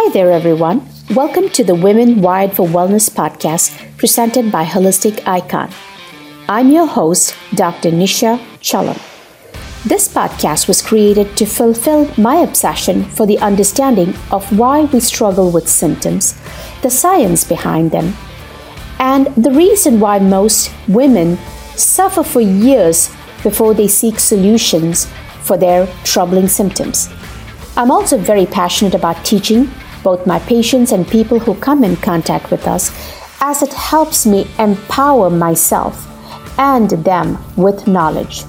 Hi there, everyone. Welcome to the Women Wired for Wellness podcast presented by Holistic Icon. I'm your host, Dr. Nisha Chellam. This podcast was created to fulfill my obsession for the understanding of why we struggle with symptoms, the science behind them, and the reason why most women suffer for years before they seek solutions for their troubling symptoms. I'm also very passionate about teaching both my patients and people who come in contact with us, as it helps me empower myself and them with knowledge.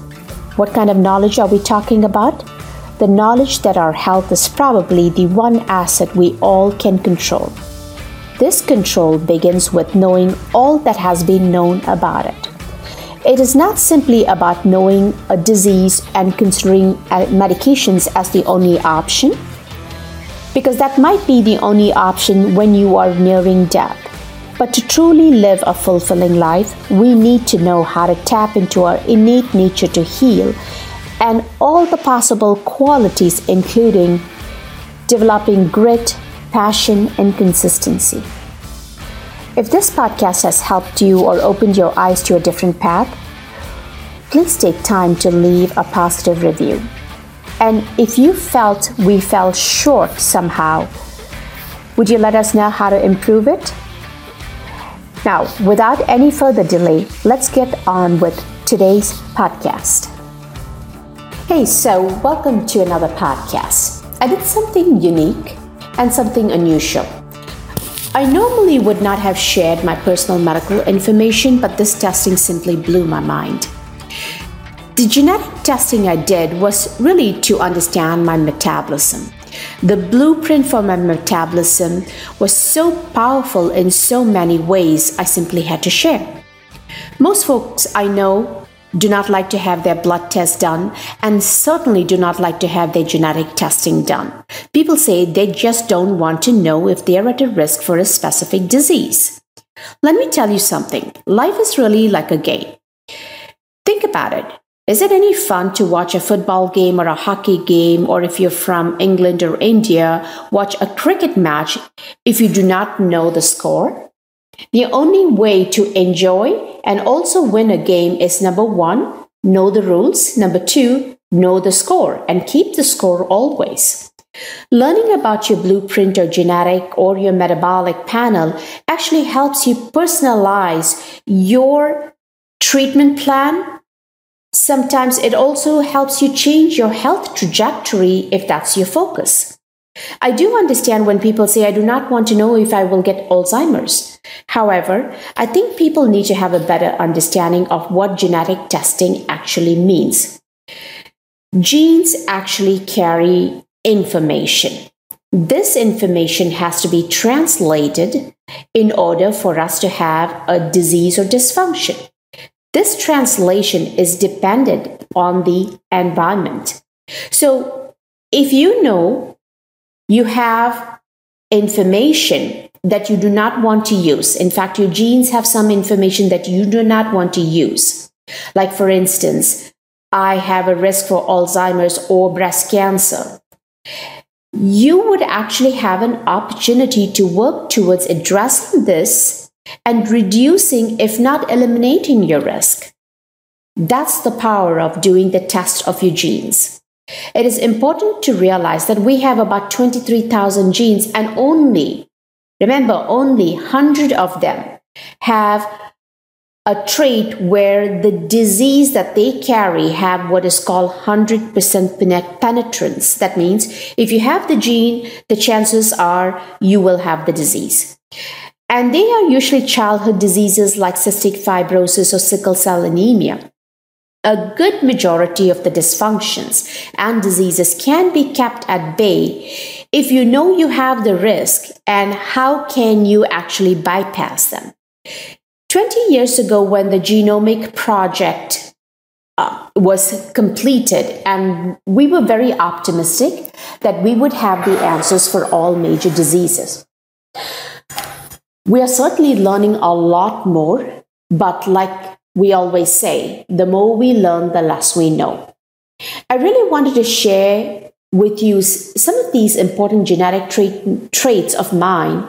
What kind of knowledge are we talking about? The knowledge that our health is probably the one asset we all can control. This control begins with knowing all that has been known about it. It is not simply about knowing a disease and considering uh, medications as the only option, because that might be the only option when you are nearing death. But to truly live a fulfilling life, we need to know how to tap into our innate nature to heal and all the possible qualities, including developing grit, passion, and consistency. If this podcast has helped you or opened your eyes to a different path, please take time to leave a positive review. And if you felt we fell short somehow, would you let us know how to improve it? Now, without any further delay, let's get on with today's podcast. Hey, so welcome to another podcast. I did something unique and something unusual. I normally would not have shared my personal medical information, but this testing simply blew my mind. The genetic testing I did was really to understand my metabolism. The blueprint for my metabolism was so powerful in so many ways, I simply had to share. Most folks I know do not like to have their blood test done and certainly do not like to have their genetic testing done. People say they just don't want to know if they are at a risk for a specific disease. Let me tell you something life is really like a game. Think about it. Is it any fun to watch a football game or a hockey game, or if you're from England or India, watch a cricket match if you do not know the score? The only way to enjoy and also win a game is number one, know the rules, number two, know the score and keep the score always. Learning about your blueprint or genetic or your metabolic panel actually helps you personalize your treatment plan Sometimes it also helps you change your health trajectory if that's your focus. I do understand when people say, I do not want to know if I will get Alzheimer's. However, I think people need to have a better understanding of what genetic testing actually means. Genes actually carry information. This information has to be translated in order for us to have a disease or dysfunction. This translation is dependent on the environment. So if you know you have information that you do not want to use, in fact, your genes have some information that you do not want to use. Like, for instance, I have a risk for Alzheimer's or breast cancer. You would actually have an opportunity to work towards addressing this and reducing, if not eliminating, your risk. That's the power of doing the test of your genes. It is important to realize that we have about 23,000 genes and only, remember, only 100 of them have a trait where the disease that they carry have what is called 100% penetrance. That means if you have the gene, the chances are you will have the disease. And they are usually childhood diseases like cystic fibrosis or sickle cell anemia. A good majority of the dysfunctions and diseases can be kept at bay if you know you have the risk and how can you actually bypass them. 20 years ago, when the Genomic Project uh, was completed, and we were very optimistic that we would have the answers for all major diseases. We are certainly learning a lot more, but like we always say, the more we learn, the less we know. I really wanted to share with you some of these important genetic trait, traits of mine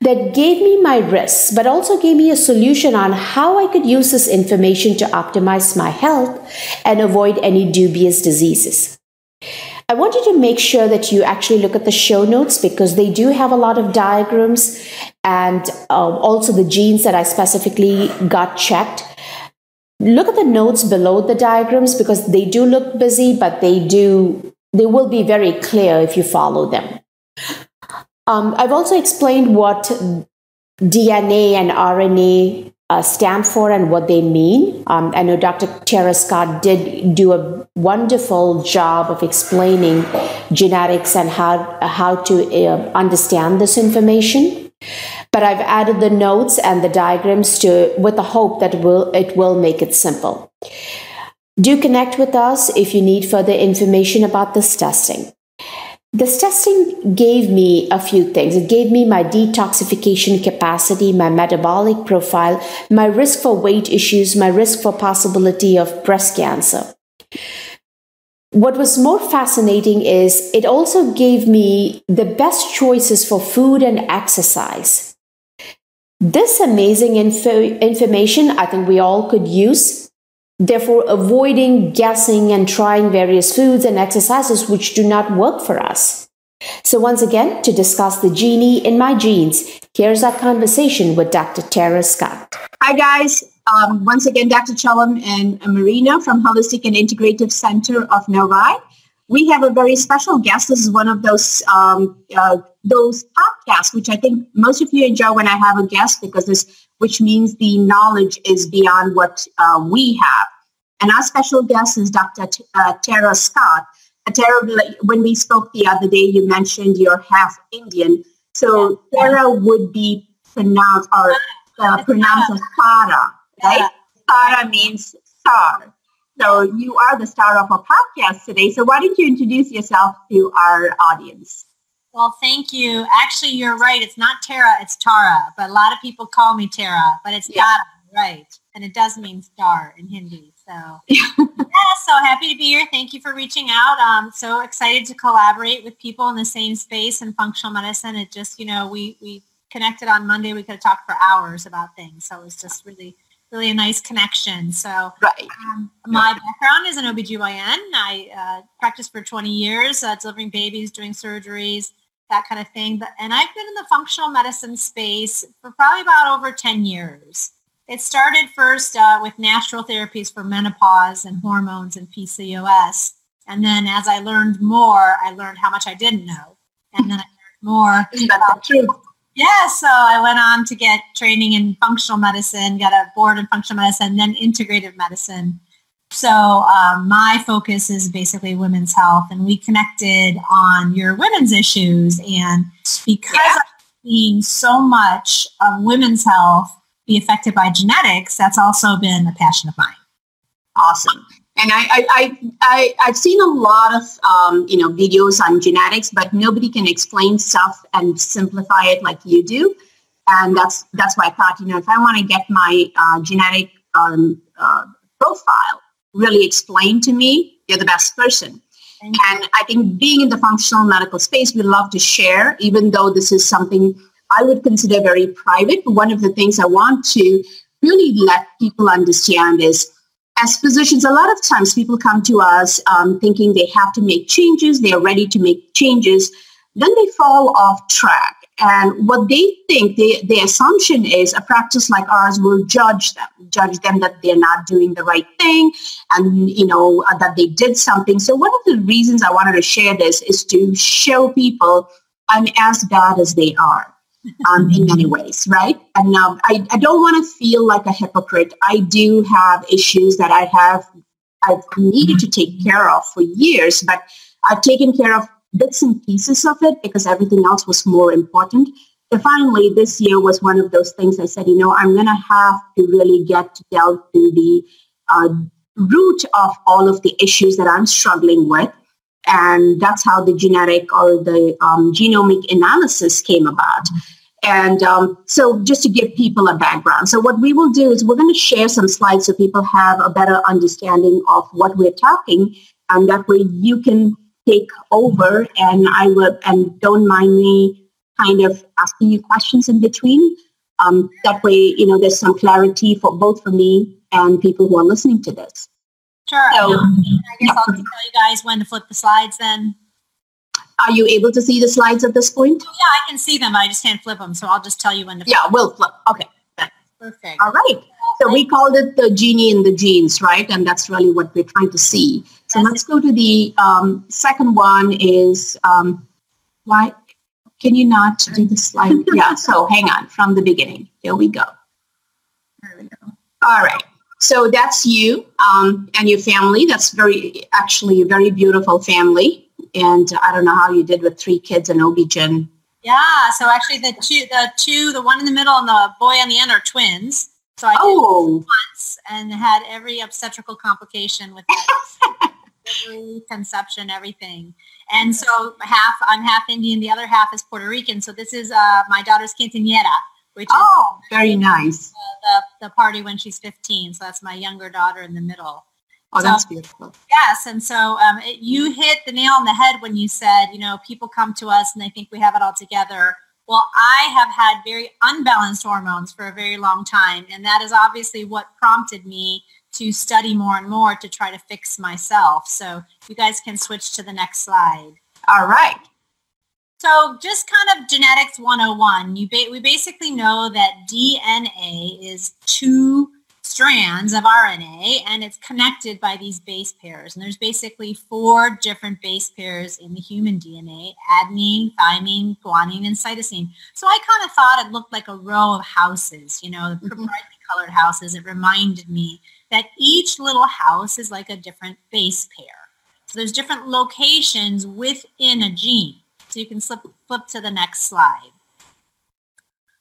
that gave me my risks, but also gave me a solution on how I could use this information to optimize my health and avoid any dubious diseases. I want you to make sure that you actually look at the show notes because they do have a lot of diagrams and um, also the genes that I specifically got checked. Look at the notes below the diagrams because they do look busy, but they do they will be very clear if you follow them. Um, I've also explained what DNA and RNA uh, stand for and what they mean. Um, I know Dr. Tara Scott did do a wonderful job of explaining genetics and how, how to uh, understand this information. But I've added the notes and the diagrams to with the hope that will, it will make it simple. Do connect with us if you need further information about this testing. This testing gave me a few things. It gave me my detoxification capacity, my metabolic profile, my risk for weight issues, my risk for possibility of breast cancer. What was more fascinating is it also gave me the best choices for food and exercise. This amazing info- information I think we all could use therefore avoiding guessing and trying various foods and exercises which do not work for us. So, once again, to discuss the genie in my genes, here's our conversation with Dr. Tara Scott. Hi, guys. Um, once again, Dr. Chellam and Marina from Holistic and Integrative Center of Novi. We have a very special guest. This is one of those um, uh, those podcasts, which I think most of you enjoy when I have a guest because this, which means the knowledge is beyond what uh, we have. And our special guest is Dr. T- uh, Tara Scott. Uh, Tara, when we spoke the other day, you mentioned you're half Indian. So Tara would be pronounced or uh, pronounced as Tara, right? Tara means star. So you are the star of our podcast today. So why don't you introduce yourself to our audience? Well, thank you. Actually, you're right. It's not Tara, it's Tara. But a lot of people call me Tara, but it's yeah. Tara, right? And it does mean star in Hindi. So yeah, so happy to be here. Thank you for reaching out. Um, so excited to collaborate with people in the same space in functional medicine. It just, you know, we we connected on Monday. We could have talked for hours about things. So it was just really really a nice connection. So right. um, my background is an OBGYN. I uh, practiced for 20 years, uh, delivering babies, doing surgeries, that kind of thing. But, and I've been in the functional medicine space for probably about over 10 years. It started first uh, with natural therapies for menopause and hormones and PCOS. And then as I learned more, I learned how much I didn't know. And then I learned more. The truth. Yeah, so I went on to get training in functional medicine, got a board in functional medicine, then integrative medicine. So um, my focus is basically women's health, and we connected on your women's issues. And because yeah. I'm seeing so much of women's health be affected by genetics, that's also been a passion of mine. Awesome. And I, I, I, I, have seen a lot of, um, you know, videos on genetics, but nobody can explain stuff and simplify it like you do. And that's, that's why I thought, you know, if I want to get my uh, genetic um, uh, profile really explain to me, you're the best person. And I think being in the functional medical space, we love to share, even though this is something I would consider very private. But One of the things I want to really let people understand is as physicians, a lot of times people come to us um, thinking they have to make changes, they are ready to make changes, then they fall off track. And what they think, they, their assumption is a practice like ours will judge them, judge them that they're not doing the right thing and, you know, uh, that they did something. So one of the reasons I wanted to share this is to show people I'm as bad as they are um, in many ways, right? And um, I, I don't want to feel like a hypocrite. I do have issues that I have I've needed to take care of for years, but I've taken care of bits and pieces of it because everything else was more important. So finally, this year was one of those things I said, you know, I'm going to have to really get to delve to the uh, root of all of the issues that I'm struggling with. And that's how the genetic or the um, genomic analysis came about. And um, so just to give people a background. So what we will do is we're going to share some slides so people have a better understanding of what we're talking. And that way you can take over and I would, and don't mind me kind of asking you questions in between. Um, that way, you know, there's some clarity for both for me and people who are listening to this. Sure. So, I guess I'll tell you guys when to flip the slides then. Are you able to see the slides at this point? Oh, yeah, I can see them. I just can't flip them. So I'll just tell you when to flip Yeah, we'll flip. Okay. Perfect. All right. So we called it the genie in the genes, right? And that's really what we're trying to see. So let's go to the um, second one is, um, why, can you not do the slide? yeah, so hang on from the beginning. Here we go. There we go. All right. So that's you um, and your family. That's very, actually a very beautiful family. And I don't know how you did with three kids and OB-GYN. Yeah. So actually the two, the two, the one in the middle and the boy on the end are twins. So I oh. did once and had every obstetrical complication with that. conception, everything. And so half, I'm half Indian, the other half is Puerto Rican. So this is uh, my daughter's quinceañera, which oh, is very nice. Uh, the, the party when she's 15. So that's my younger daughter in the middle. Oh, so, that's beautiful. Yes. And so um, it, you hit the nail on the head when you said, you know, people come to us and they think we have it all together. Well, I have had very unbalanced hormones for a very long time. And that is obviously what prompted me to study more and more to try to fix myself. So you guys can switch to the next slide. All right. So just kind of genetics 101, you ba- we basically know that DNA is two strands of RNA and it's connected by these base pairs. And there's basically four different base pairs in the human DNA, adenine, thymine, guanine, and cytosine. So I kind of thought it looked like a row of houses, you know, the mm-hmm. brightly colored houses. It reminded me that each little house is like a different base pair. So there's different locations within a gene. So you can flip, flip to the next slide.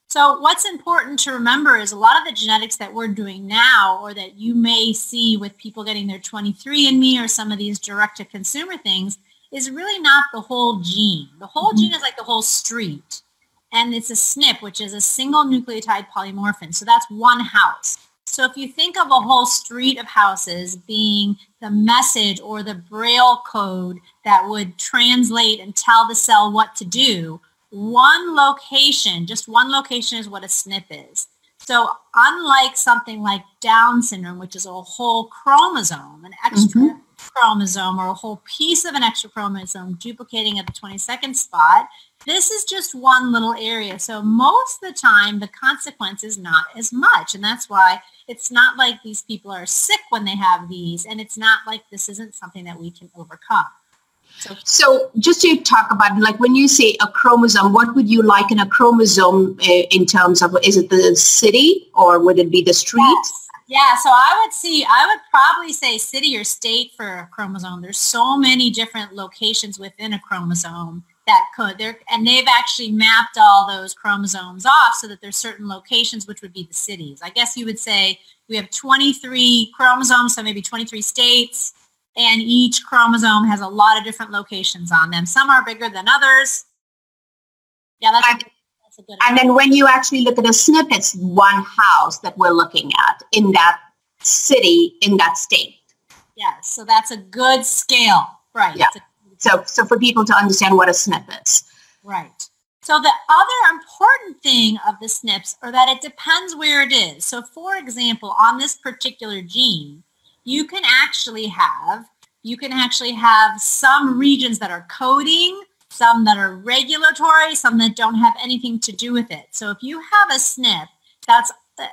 So what's important to remember is a lot of the genetics that we're doing now or that you may see with people getting their 23andMe or some of these direct-to-consumer things is really not the whole gene. The whole mm-hmm. gene is like the whole street. And it's a SNP, which is a single nucleotide polymorphin. So that's one house. So if you think of a whole street of houses being the message or the braille code that would translate and tell the cell what to do, one location, just one location is what a SNP is. So unlike something like Down syndrome, which is a whole chromosome, an extra mm-hmm. chromosome or a whole piece of an extra chromosome duplicating at the 22nd spot, this is just one little area. So most of the time, the consequence is not as much. And that's why it's not like these people are sick when they have these. And it's not like this isn't something that we can overcome. So, so just to talk about, like when you say a chromosome, what would you liken a chromosome uh, in terms of, is it the city or would it be the street? Yes. Yeah, so I would see, I would probably say city or state for a chromosome. There's so many different locations within a chromosome that could. There and they've actually mapped all those chromosomes off so that there's certain locations which would be the cities. I guess you would say we have 23 chromosomes so maybe 23 states and each chromosome has a lot of different locations on them. Some are bigger than others. Yeah that's, and, that's a good and then when you actually look at a SNP it's one house that we're looking at in that city in that state. Yes so that's a good scale. Right yeah. So, so for people to understand what a SNP is. Right. So the other important thing of the SNPs are that it depends where it is. So for example, on this particular gene, you can actually have, you can actually have some regions that are coding, some that are regulatory, some that don't have anything to do with it. So if you have a SNP, that's,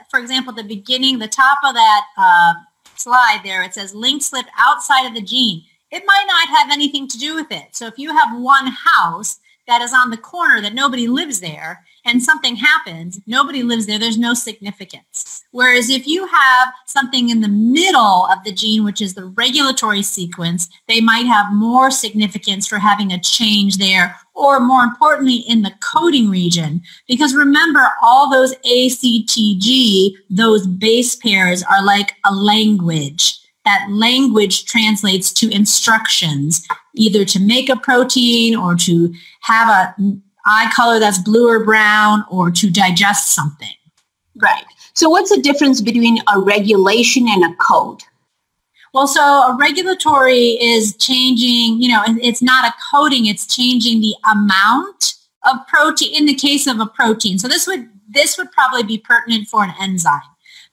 for example, the beginning, the top of that uh, slide there, it says link slip outside of the gene it might not have anything to do with it. So if you have one house that is on the corner that nobody lives there and something happens, nobody lives there, there's no significance. Whereas if you have something in the middle of the gene, which is the regulatory sequence, they might have more significance for having a change there or more importantly in the coding region. Because remember all those ACTG, those base pairs are like a language that language translates to instructions, either to make a protein or to have a eye color that's blue or brown or to digest something. Right. So what's the difference between a regulation and a code? Well, so a regulatory is changing, you know, it's not a coding, it's changing the amount of protein in the case of a protein. So this would this would probably be pertinent for an enzyme.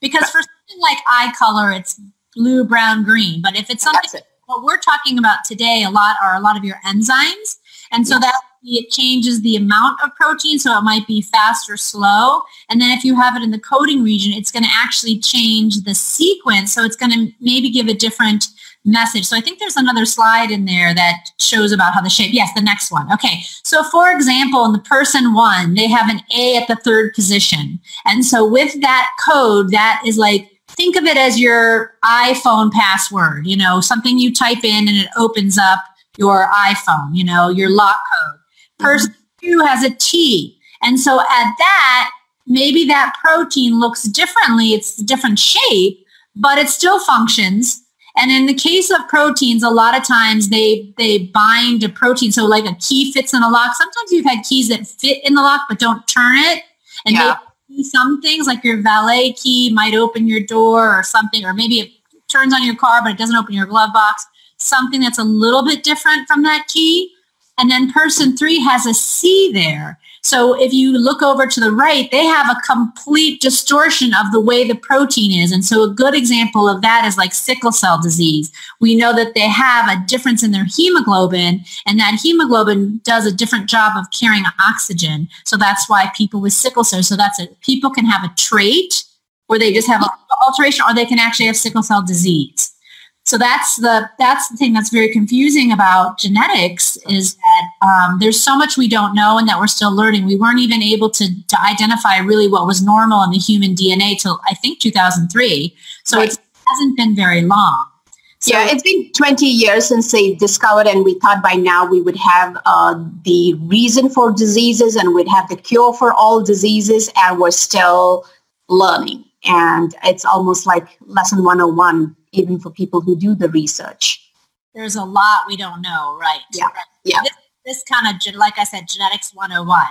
Because for something like eye color, it's blue, brown, green. But if it's something it. what we're talking about today a lot are a lot of your enzymes. And so yes. that it changes the amount of protein, so it might be fast or slow. And then if you have it in the coding region, it's going to actually change the sequence. So it's going to maybe give a different message. So I think there's another slide in there that shows about how the shape. Yes, the next one. Okay. So for example, in the person one, they have an A at the third position. And so with that code, that is like, think of it as your iPhone password, you know, something you type in and it opens up your iPhone, you know, your lock code. Person mm-hmm. two has a T. And so at that, maybe that protein looks differently. It's a different shape, but it still functions. And in the case of proteins, a lot of times they they bind a protein. So like a key fits in a lock. Sometimes you've had keys that fit in the lock but don't turn it. And yeah. Some things like your valet key might open your door or something, or maybe it turns on your car but it doesn't open your glove box. Something that's a little bit different from that key. And then person three has a C there. So if you look over to the right, they have a complete distortion of the way the protein is. And so a good example of that is like sickle cell disease. We know that they have a difference in their hemoglobin and that hemoglobin does a different job of carrying oxygen. So that's why people with sickle cell, so that's it. People can have a trait where they just have an alteration or they can actually have sickle cell disease. So that's the that's the thing that's very confusing about genetics is that um, there's so much we don't know and that we're still learning. We weren't even able to to identify really what was normal in the human DNA till I think 2003. So right. it hasn't been very long. So, yeah, it's been 20 years since they discovered, and we thought by now we would have uh, the reason for diseases and we'd have the cure for all diseases, and we're still learning. And it's almost like lesson 101 even for people who do the research. There's a lot we don't know, right? Yeah. Yeah. This, this kind of, like I said, genetics 101.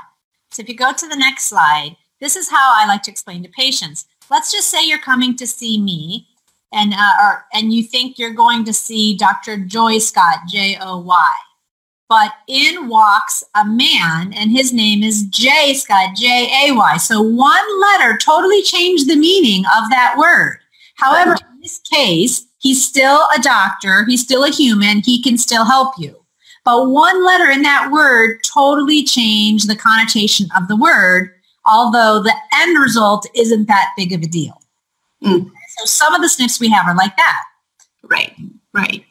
So if you go to the next slide, this is how I like to explain to patients. Let's just say you're coming to see me and uh, or, and you think you're going to see Dr. Joy Scott, J O Y. But in walks a man and his name is J Scott, J A Y. So one letter totally changed the meaning of that word. However, this case, he's still a doctor, he's still a human, he can still help you. But one letter in that word totally changed the connotation of the word, although the end result isn't that big of a deal. Mm. So some of the SNPs we have are like that. Right, right.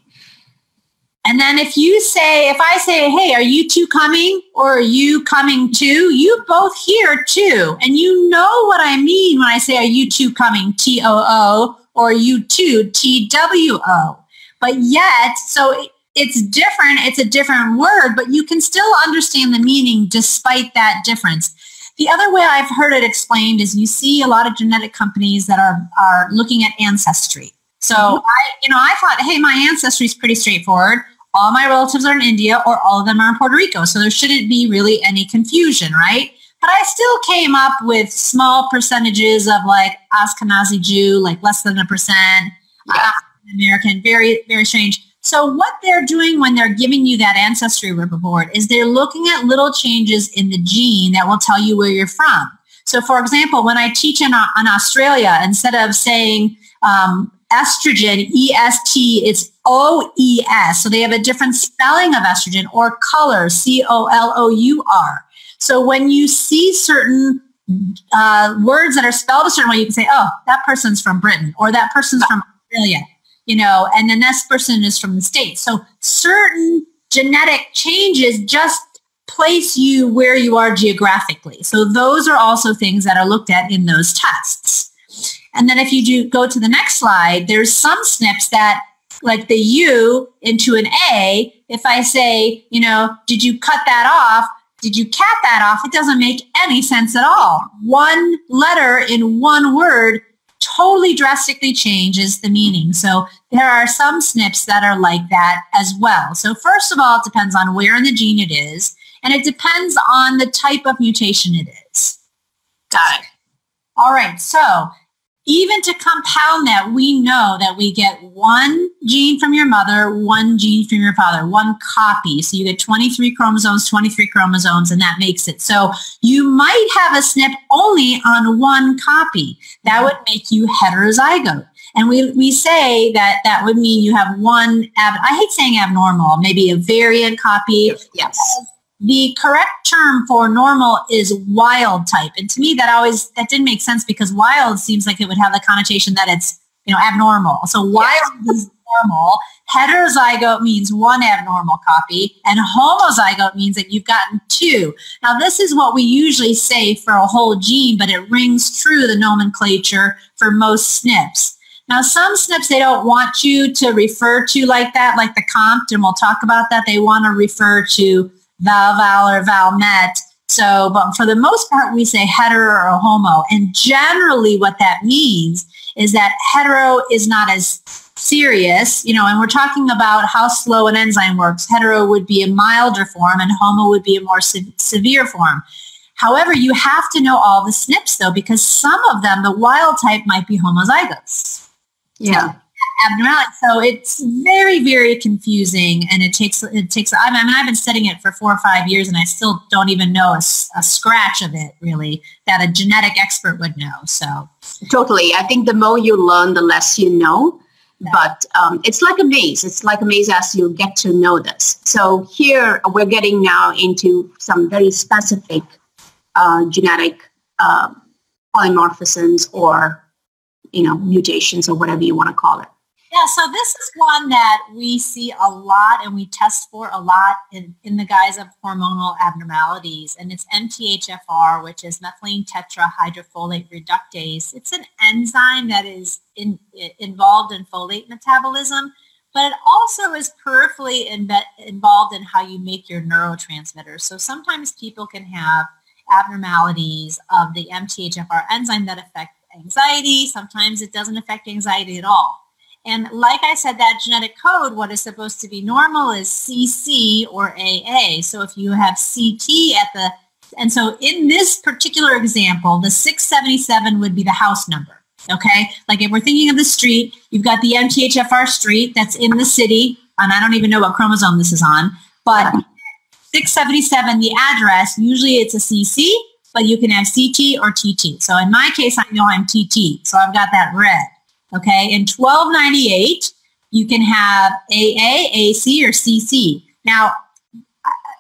And then if you say, if I say, hey, are you two coming or are you coming too? You both hear too. And you know what I mean when I say, are you two coming? T-O-O or you too, T-W-O. But yet, so it's different. It's a different word, but you can still understand the meaning despite that difference. The other way I've heard it explained is you see a lot of genetic companies that are, are looking at ancestry. So mm-hmm. I, you know, I thought, hey, my ancestry is pretty straightforward. All my relatives are in India or all of them are in Puerto Rico. So there shouldn't be really any confusion, right? But I still came up with small percentages of like Ashkenazi Jew, like less than a percent, yeah. American, very, very strange. So what they're doing when they're giving you that ancestry report is they're looking at little changes in the gene that will tell you where you're from. So for example, when I teach in, uh, in Australia, instead of saying um, estrogen, E-S-T, it's O-E-S. So they have a different spelling of estrogen or color, C-O-L-O-U-R. So when you see certain uh, words that are spelled a certain way, you can say, oh, that person's from Britain or that person's from Australia, you know, and then this person is from the States. So certain genetic changes just place you where you are geographically. So those are also things that are looked at in those tests. And then if you do go to the next slide, there's some SNPs that like the U into an A, if I say, you know, did you cut that off? Did you cat that off? It doesn't make any sense at all. One letter in one word totally drastically changes the meaning. So there are some SNPs that are like that as well. So first of all, it depends on where in the gene it is, and it depends on the type of mutation it is. Got it. All right. So even to compound that, we know that we get one gene from your mother, one gene from your father, one copy. So you get 23 chromosomes, 23 chromosomes, and that makes it. So you might have a SNP only on one copy. That would make you heterozygote. And we, we say that that would mean you have one, ab- I hate saying abnormal, maybe a variant copy. Yes. The correct term for normal is wild type. And to me, that always, that didn't make sense because wild seems like it would have the connotation that it's, you know, abnormal. So wild yes. is normal. Heterozygote means one abnormal copy and homozygote means that you've gotten two. Now, this is what we usually say for a whole gene, but it rings true the nomenclature for most SNPs. Now, some SNPs they don't want you to refer to like that, like the COMT, and we'll talk about that. They want to refer to val or val met. So, but for the most part, we say hetero or homo. And generally what that means is that hetero is not as serious, you know, and we're talking about how slow an enzyme works. Hetero would be a milder form and homo would be a more se- severe form. However, you have to know all the SNPs though, because some of them, the wild type might be homozygous. Yeah. Abnormality. So it's very, very confusing, and it takes it takes. I mean, I've been studying it for four or five years, and I still don't even know a, a scratch of it really that a genetic expert would know. So totally, I think the more you learn, the less you know. But um, it's like a maze. It's like a maze as you get to know this. So here we're getting now into some very specific uh, genetic uh, polymorphisms or you know, mutations or whatever you want to call it. Yeah, so this is one that we see a lot and we test for a lot in, in the guise of hormonal abnormalities. And it's MTHFR, which is methylene tetrahydrofolate reductase. It's an enzyme that is in, involved in folate metabolism, but it also is peripherally involved in how you make your neurotransmitters. So sometimes people can have abnormalities of the MTHFR enzyme that affect anxiety. Sometimes it doesn't affect anxiety at all. And like I said, that genetic code, what is supposed to be normal is CC or AA. So if you have CT at the, and so in this particular example, the 677 would be the house number. Okay. Like if we're thinking of the street, you've got the MTHFR street that's in the city. And I don't even know what chromosome this is on, but 677, the address, usually it's a CC but you can have CT or TT. So in my case, I know I'm TT. So I've got that red. Okay. In 1298, you can have AA, AC, or CC. Now,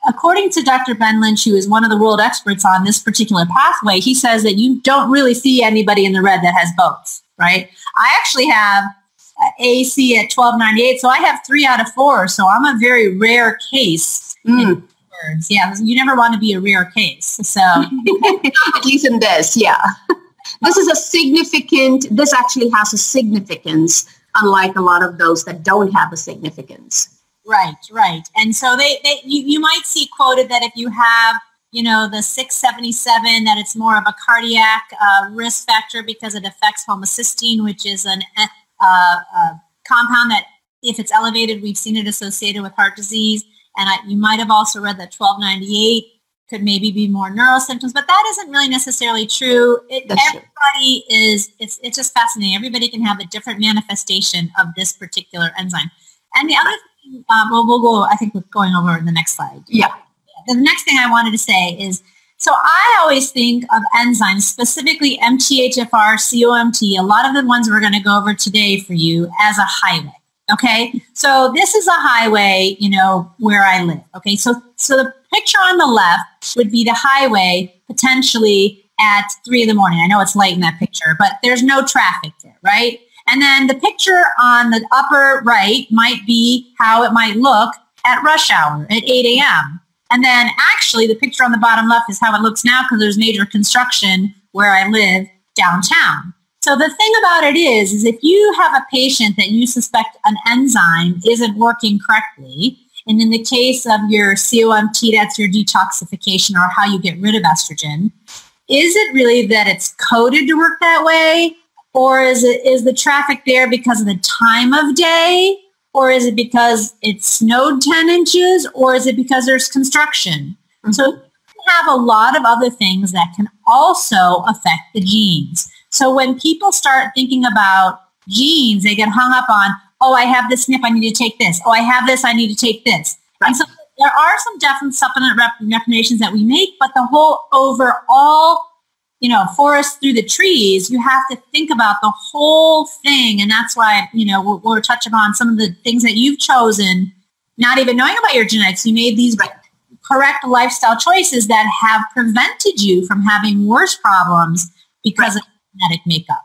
according to Dr. Ben Lynch, who is one of the world experts on this particular pathway, he says that you don't really see anybody in the red that has both, right? I actually have AC at 1298, so I have three out of four. So I'm a very rare case. Mm words. Yeah, you never want to be a rare case. So at least in this, yeah. This is a significant, this actually has a significance, unlike a lot of those that don't have a significance. Right, right. And so they, they you, you might see quoted that if you have you know, the 677, that it's more of a cardiac uh, risk factor because it affects homocysteine, which is an uh, uh, compound that if it's elevated, we've seen it associated with heart disease. And I, you might have also read that 1298 could maybe be more neural symptoms, but that isn't really necessarily true. It, everybody true. is, it's, it's just fascinating. Everybody can have a different manifestation of this particular enzyme. And the other thing, um, well, we'll go, I think we're going over in the next slide. Yeah. The next thing I wanted to say is, so I always think of enzymes, specifically MTHFR, COMT, a lot of the ones we're going to go over today for you as a highway. Okay. So this is a highway, you know, where I live. Okay. So, so the picture on the left would be the highway potentially at three in the morning. I know it's late in that picture, but there's no traffic there, right? And then the picture on the upper right might be how it might look at rush hour at 8 a.m. And then actually the picture on the bottom left is how it looks now because there's major construction where I live downtown. So the thing about it is, is if you have a patient that you suspect an enzyme isn't working correctly, and in the case of your COMT, that's your detoxification or how you get rid of estrogen, is it really that it's coded to work that way? Or is it is the traffic there because of the time of day? Or is it because it snowed 10 inches? Or is it because there's construction? Mm-hmm. So you have a lot of other things that can also affect the genes. So when people start thinking about genes, they get hung up on, oh, I have this SNP, I need to take this. Oh, I have this, I need to take this. Right. And so there are some definite supplement recommendations that we make, but the whole overall, you know, forest through the trees, you have to think about the whole thing. And that's why, you know, we'll, we'll touch upon some of the things that you've chosen, not even knowing about your genetics. You made these right. correct lifestyle choices that have prevented you from having worse problems because right. of genetic makeup.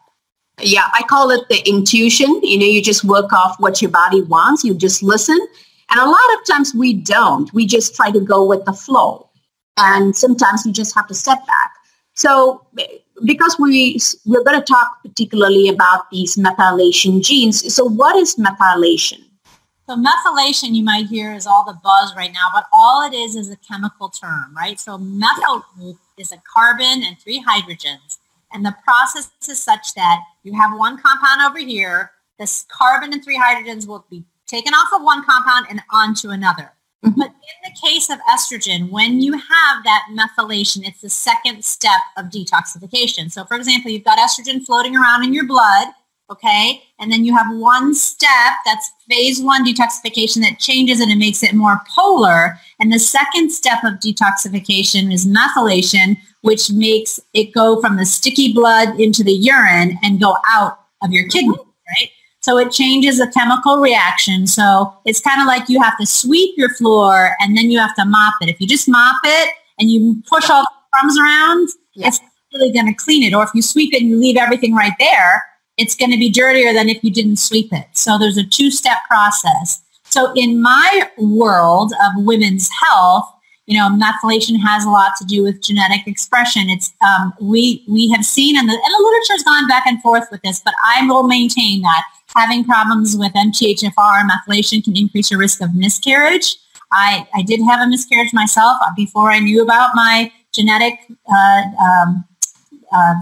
Yeah, I call it the intuition. You know, you just work off what your body wants. You just listen and a lot of times we don't. We just try to go with the flow. And sometimes you just have to step back. So because we we're going to talk particularly about these methylation genes. So what is methylation? So methylation, you might hear, is all the buzz right now, but all it is is a chemical term, right? So methyl is a carbon and three hydrogens. And the process is such that you have one compound over here. This carbon and three hydrogens will be taken off of one compound and onto another. Mm-hmm. But in the case of estrogen, when you have that methylation, it's the second step of detoxification. So, for example, you've got estrogen floating around in your blood, okay? And then you have one step that's phase one detoxification that changes and it and makes it more polar. And the second step of detoxification is methylation, which makes it go from the sticky blood into the urine and go out of your kidney, right? So it changes a chemical reaction. So it's kind of like you have to sweep your floor and then you have to mop it. If you just mop it and you push all the crumbs around, yeah. it's really going to clean it. Or if you sweep it and you leave everything right there, it's going to be dirtier than if you didn't sweep it. So there's a two-step process. So in my world of women's health, you know, methylation has a lot to do with genetic expression. It's um, we we have seen, and the, and the literature has gone back and forth with this, but I will maintain that having problems with MTHFR methylation can increase your risk of miscarriage. I, I did have a miscarriage myself before I knew about my genetic uh, um, uh,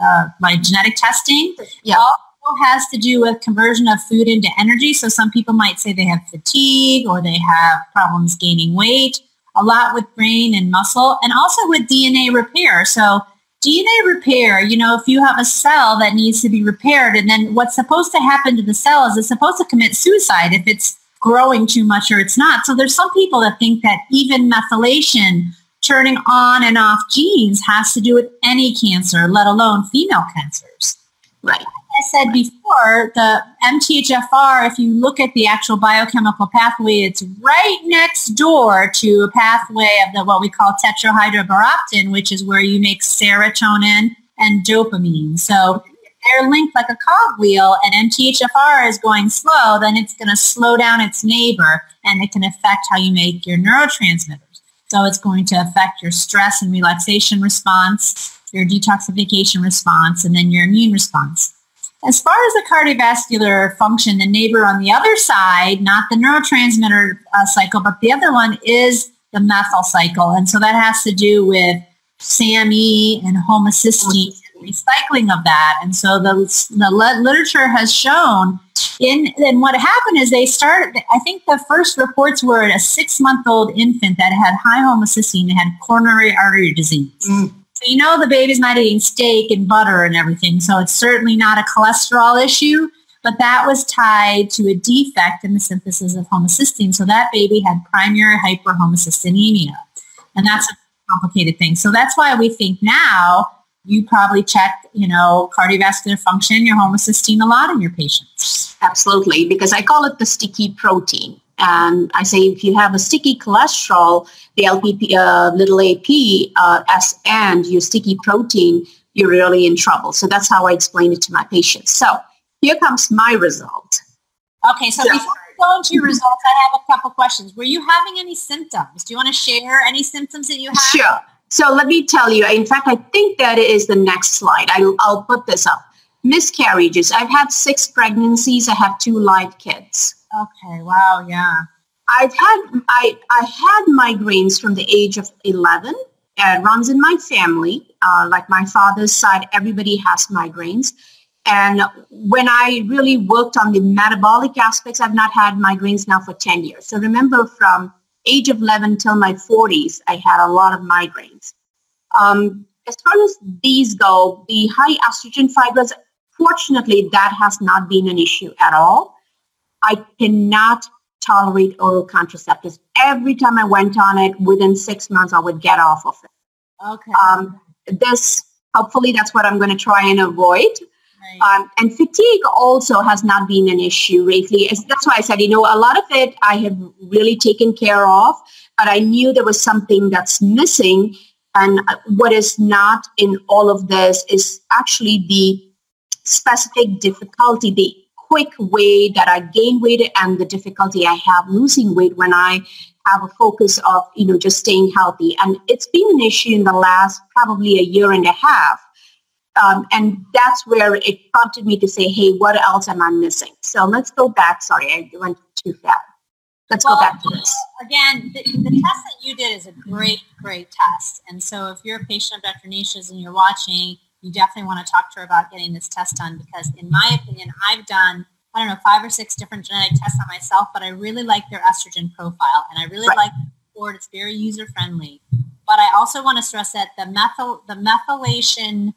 uh, my genetic testing. Yeah. It also has to do with conversion of food into energy. So some people might say they have fatigue or they have problems gaining weight a lot with brain and muscle and also with DNA repair. So DNA repair, you know, if you have a cell that needs to be repaired and then what's supposed to happen to the cell is it's supposed to commit suicide if it's growing too much or it's not. So there's some people that think that even methylation turning on and off genes has to do with any cancer, let alone female cancers. Right. Like I said before, the MTHFR, if you look at the actual biochemical pathway, it's right next door to a pathway of the what we call tetrahydrobiopterin, which is where you make serotonin and dopamine. So they're linked like a cogwheel and MTHFR is going slow, then it's going to slow down its neighbor and it can affect how you make your neurotransmitters. So it's going to affect your stress and relaxation response, your detoxification response, and then your immune response. As far as the cardiovascular function, the neighbor on the other side, not the neurotransmitter uh, cycle, but the other one is the methyl cycle. And so that has to do with SAMe and homocysteine recycling of that. And so the, the literature has shown in, and what happened is they started, I think the first reports were a six month old infant that had high homocysteine and had coronary artery disease. Mm. So you know the baby's not eating steak and butter and everything, so it's certainly not a cholesterol issue, but that was tied to a defect in the synthesis of homocysteine. So that baby had primary hyperhomocystinemia. And that's a complicated thing. So that's why we think now you probably check, you know, cardiovascular function, your homocysteine a lot in your patients. Absolutely, because I call it the sticky protein. And I say if you have a sticky cholesterol, the LPP, uh, little AP, uh, S, and your sticky protein, you're really in trouble. So that's how I explain it to my patients. So here comes my result. Okay, so, so before we go into your results, I have a couple questions. Were you having any symptoms? Do you want to share any symptoms that you have? Sure. So let me tell you. In fact, I think that is the next slide. I, I'll put this up. Miscarriages. I've had six pregnancies. I have two live kids. Okay. Wow. Yeah. I've had I I had migraines from the age of eleven. It runs in my family. Uh, like my father's side, everybody has migraines. And when I really worked on the metabolic aspects, I've not had migraines now for 10 years. So remember from age of 11 till my 40s, I had a lot of migraines. Um, as far as these go, the high estrogen fibroids, fortunately, that has not been an issue at all. I cannot tolerate oral contraceptives. Every time I went on it, within six months, I would get off of it. Okay. Um, this, hopefully, that's what I'm going to try and avoid. Um, and fatigue also has not been an issue lately. That's why I said, you know, a lot of it I have really taken care of, but I knew there was something that's missing. And what is not in all of this is actually the specific difficulty, the quick way that I gain weight and the difficulty I have losing weight when I have a focus of, you know, just staying healthy. And it's been an issue in the last probably a year and a half. Um, and that's where it prompted me to say, hey, what else am I missing? So let's go back. Sorry, I went too fast. Let's Well, go back to this. Again, the, the test that you did is a great, great test. And so if you're a patient of Dr. Nisha's and you're watching, you definitely want to talk to her about getting this test done because in my opinion, I've done, I don't know, five or six different genetic tests on myself, but I really like their estrogen profile and I really Right. like the board. It's very user friendly. But I also want to stress that the methyl, the methylation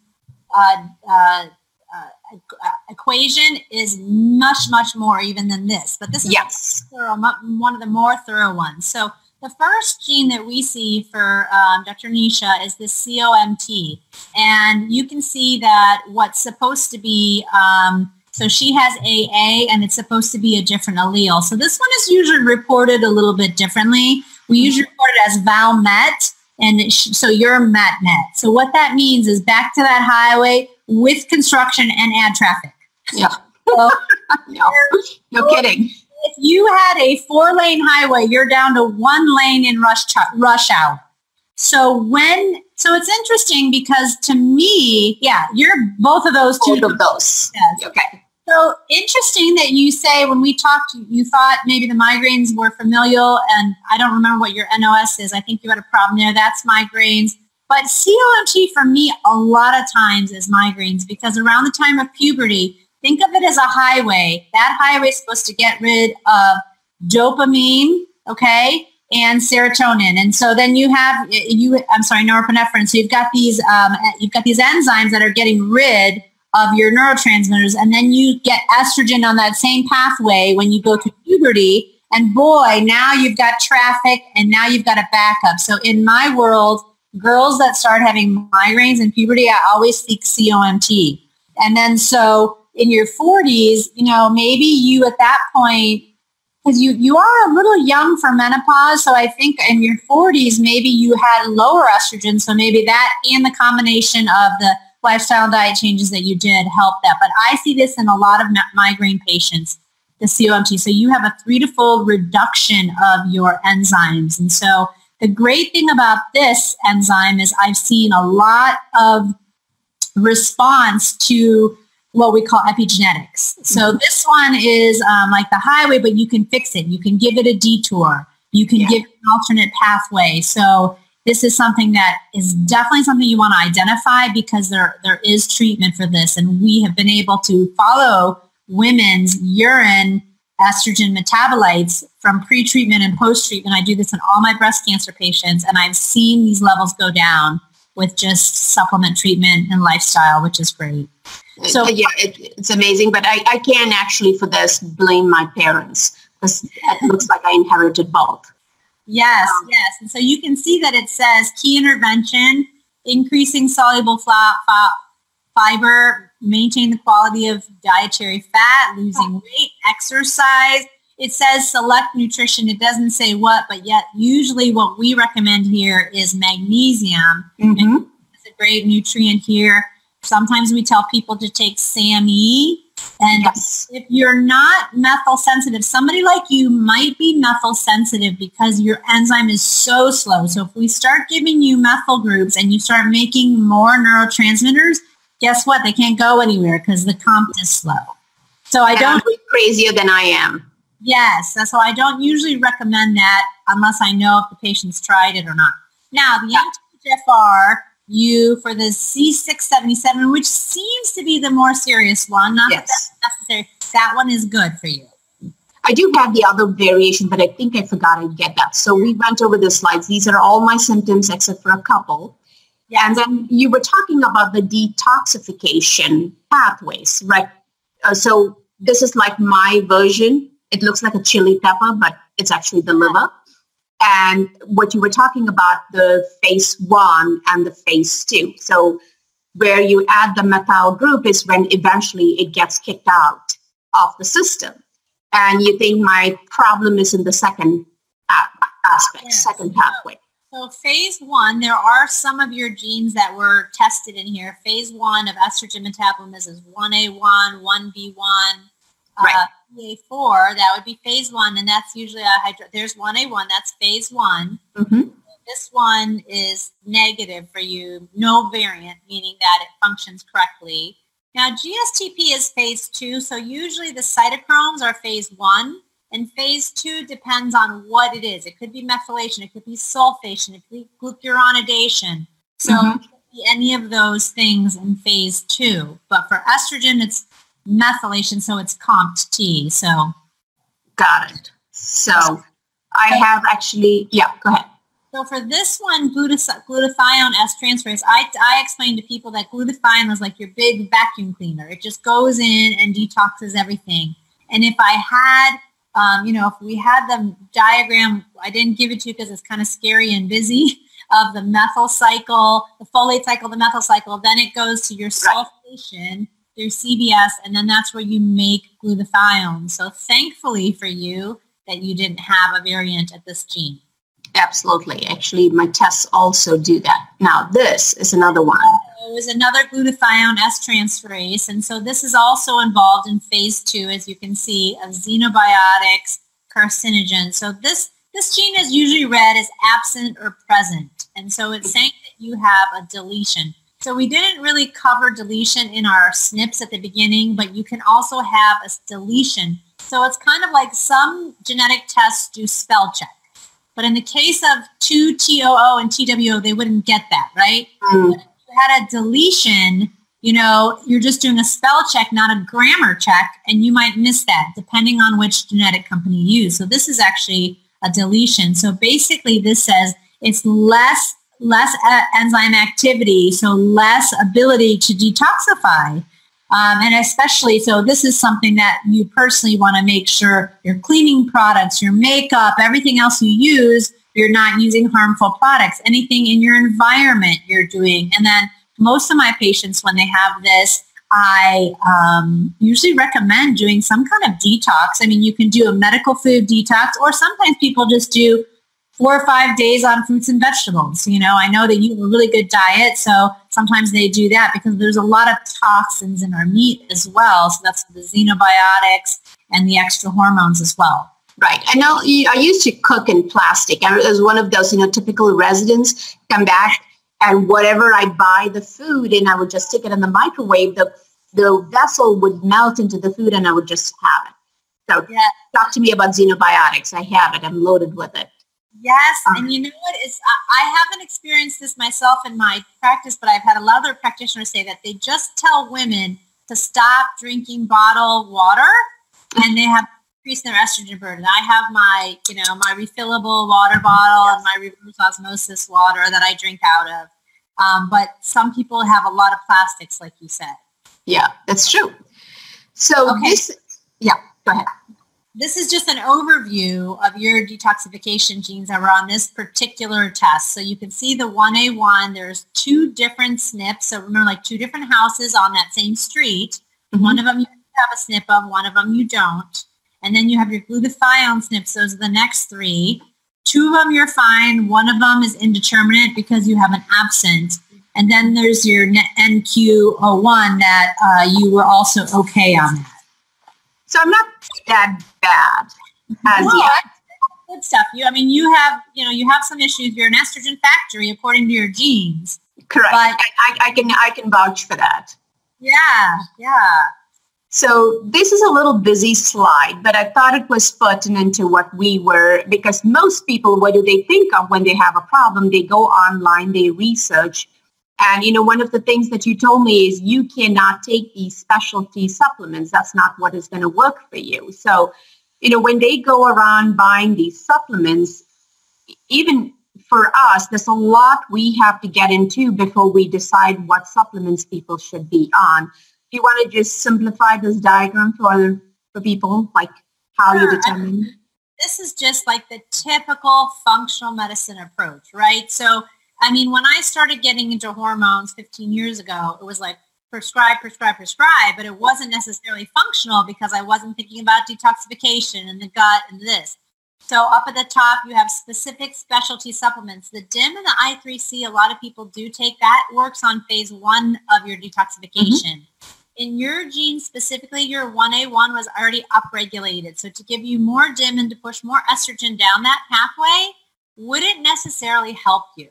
uh, uh, uh, equation is much, much more even than this. But this is Yes. thorough, one of the more thorough ones. So the first gene that we see for um, Dr. Nisha is this COMT. And you can see that what's supposed to be, um, so she has AA and it's supposed to be a different allele. So this one is usually reported a little bit differently. We usually report it as Val Met. And sh- so you're Met Net. So what that means is back to that highway with construction and add traffic. Yeah. So No, no kidding. if you had a four lane highway, you're down to one lane in rush ch- rush hour. So when so it's interesting because to me, yeah, you're both of those two. Both of those. Yes. Okay. So interesting that you say when we talked, you thought maybe the migraines were familial, and I don't remember what your NOS is. I think you had a problem there. That's migraines. But COMT for me a lot of times is migraines because around the time of puberty, think of it as a highway. That highway is supposed to get rid of dopamine, okay, and serotonin. And so then you have you. I'm sorry, norepinephrine. So you've got these um, you've got these enzymes that are getting rid of your neurotransmitters, and then you get estrogen on that same pathway when you go to puberty. And boy, now you've got traffic, and now you've got a backup. So in my world, girls that start having migraines in puberty, I always seek COMT. And then so in your 40s, you know, maybe you at that point, because you, you are a little young for menopause. So I think in your 40s, maybe you had lower estrogen. So maybe that and the combination of the lifestyle diet changes that you did help that. But I see this in a lot of migraine patients, the COMT. So you have a three to fold reduction of your enzymes. And so the great thing about this enzyme is I've seen a lot of response to what we call epigenetics. So this one is um, like the highway, but you can fix it. You can give it a detour. You can Yeah. give it an alternate pathway. So this is something that is definitely something you want to identify because there there is treatment for this, and we have been able to follow women's urine estrogen metabolites from pre-treatment and post-treatment. I do this in all my breast cancer patients, and I've seen these levels go down with just supplement treatment and lifestyle, which is great. So- yeah, it, it's amazing. But I, I can actually for this blame my parents because it looks like I inherited both. Yes, Um, yes. And so you can see that it says key intervention, increasing soluble fla- fa- fiber, maintain the quality of dietary fat, losing weight, exercise. It says select nutrition. It doesn't say what, but yet usually what we recommend here is magnesium. Mhm. It's a great nutrient here. Sometimes we tell people to take SAMe. And Yes. if you're not methyl sensitive, somebody like you might be methyl sensitive because your enzyme is so slow. So if we start giving you methyl groups and you start making more neurotransmitters, guess what? They can't go anywhere because the COMT is slow. So I don't, I'm crazier than I am. yes, that's why I don't usually recommend that unless I know if the patient's tried it or not. Now, the Yeah. MTHFR, you for the C677, which seems to be the more serious one, not that Yes. that's necessary. That one is good for you. I do have the other variation, but I think I forgot to get that. So we went over the slides. These are all my symptoms except for a couple. Yeah. And then you were talking about the detoxification pathways, right? Uh, so this is like my version. It looks like a chili pepper, but it's actually the liver. And what you were talking about, the phase one and the phase two. So where you add the methyl group is when eventually it gets kicked out of the system. And you think my problem is in the second aspect, yes. second pathway. So phase one, there are some of your genes that were tested in here. Phase one of estrogen metabolism is 1A1, 1B1, right. uh, PA4. That would be phase one, and that's usually a hydro. There's 1A1, that's phase one. Mm-hmm. This one is negative for you, no variant, meaning that it functions correctly. Now, GSTP is phase two, so usually the cytochromes are phase one. And phase two depends on what it is. It could be methylation, it could be sulfation, it could be glucuronidation. So mm-hmm. it could be any of those things in phase two. But for estrogen, it's methylation, so it's COMT. So got it. So I have actually, yeah, go ahead. So for this one, glutathione S transferase, I, I explain to people that glutathione is like your big vacuum cleaner. It just goes in and detoxes everything. And if I had um, you know, if we had the diagram, I didn't give it to you because it's kind of scary and busy of the methyl cycle, the folate cycle, the methyl cycle. Then it goes to your sulfation through CBS, and then that's where you make glutathione. So thankfully for you that you didn't have a variant at this gene. Absolutely. Actually, my tests also do that. Now, this is another one It was another glutathione S transferase. And so this is also involved in phase two, as you can see, of xenobiotics, carcinogens. So this, this gene is usually read as absent or present. And so it's saying that you have a deletion. So we didn't really cover deletion in our SNPs at the beginning, but you can also have a deletion. So it's kind of like some genetic tests do spell check. But in the case of 2TOO and TWO, they wouldn't get that, right? Mm had a deletion, you know, you're just doing a spell check, not a grammar check, and you might miss that depending on which genetic company you use. So this is actually a deletion. So basically this says it's less less enzyme activity, so less ability to detoxify. Um, and especially, so this is something that you personally want to make sure your cleaning products, your makeup, everything else you use you're not using harmful products, anything in your environment you're doing. And then most of my patients, when they have this, I um, usually recommend doing some kind of detox. I mean, you can do a medical food detox, or sometimes people just do four or five days on fruits and vegetables. You know, I know that you have a really good diet, so sometimes they do that because there's a lot of toxins in our meat as well. So that's the xenobiotics and the extra hormones as well. Right. I know I used to cook in plastic. I was one of those, you know, typical residents come back and whatever I buy the food and I would just stick it in the microwave, the, the vessel would melt into the food and I would just have it. So yeah. talk to me about xenobiotics. I have it. I'm loaded with it. Yes, um, and you know what is I haven't experienced this myself in my practice, but I've had a lot of other practitioners say that they just tell women to stop drinking bottled water and they have increased their estrogen burden. I have my, you know, my refillable water bottle yes. and my reverse osmosis water that I drink out of. Um, but some people have a lot of plastics, like you said. Yeah, that's true. So okay. this, yeah, go ahead. This is just an overview of your detoxification genes that were on this particular test. So you can see the 1A1, there's two different SNPs. So remember like two different houses on that same street. Mm-hmm. One of them you have a SNP of, one of them you don't. And then you have your glutathione SNPs. Those are the next three. Two of them you're fine. One of them is indeterminate because you have an absent. And then there's your NQO1 that uh, you were also okay on that. So I'm not that bad as no, yet. Good stuff. You, I mean, you have, you know, you have some issues. You're an estrogen factory according to your genes. Correct. But, I, I can, I can vouch for that. Yeah, yeah. So this is a little busy slide, but I thought it was pertinent to what we were because most people, what do they think of when they have a problem? They go online, they research. And, you know, one of the things that you told me is you cannot take these specialty supplements. That's not what is going to work for you. So, you know, when they go around buying these supplements, even for us, there's a lot we have to get into before we decide what supplements people should be on. Do you want to just simplify this diagram for for people, like how sure. you determine? this is just like the typical functional medicine approach, right? So, I mean, when I started getting into hormones 15 years ago, it was like prescribe, prescribe, prescribe, but it wasn't necessarily functional because I wasn't thinking about detoxification and the gut and this. So up at the top, you have specific specialty supplements. The DIM and the I3C, a lot of people do take that. works on phase one of your detoxification. Mm-hmm in your gene specifically, your 1A1 was already upregulated. So to give you more DIM and to push more estrogen down that pathway wouldn't necessarily help you.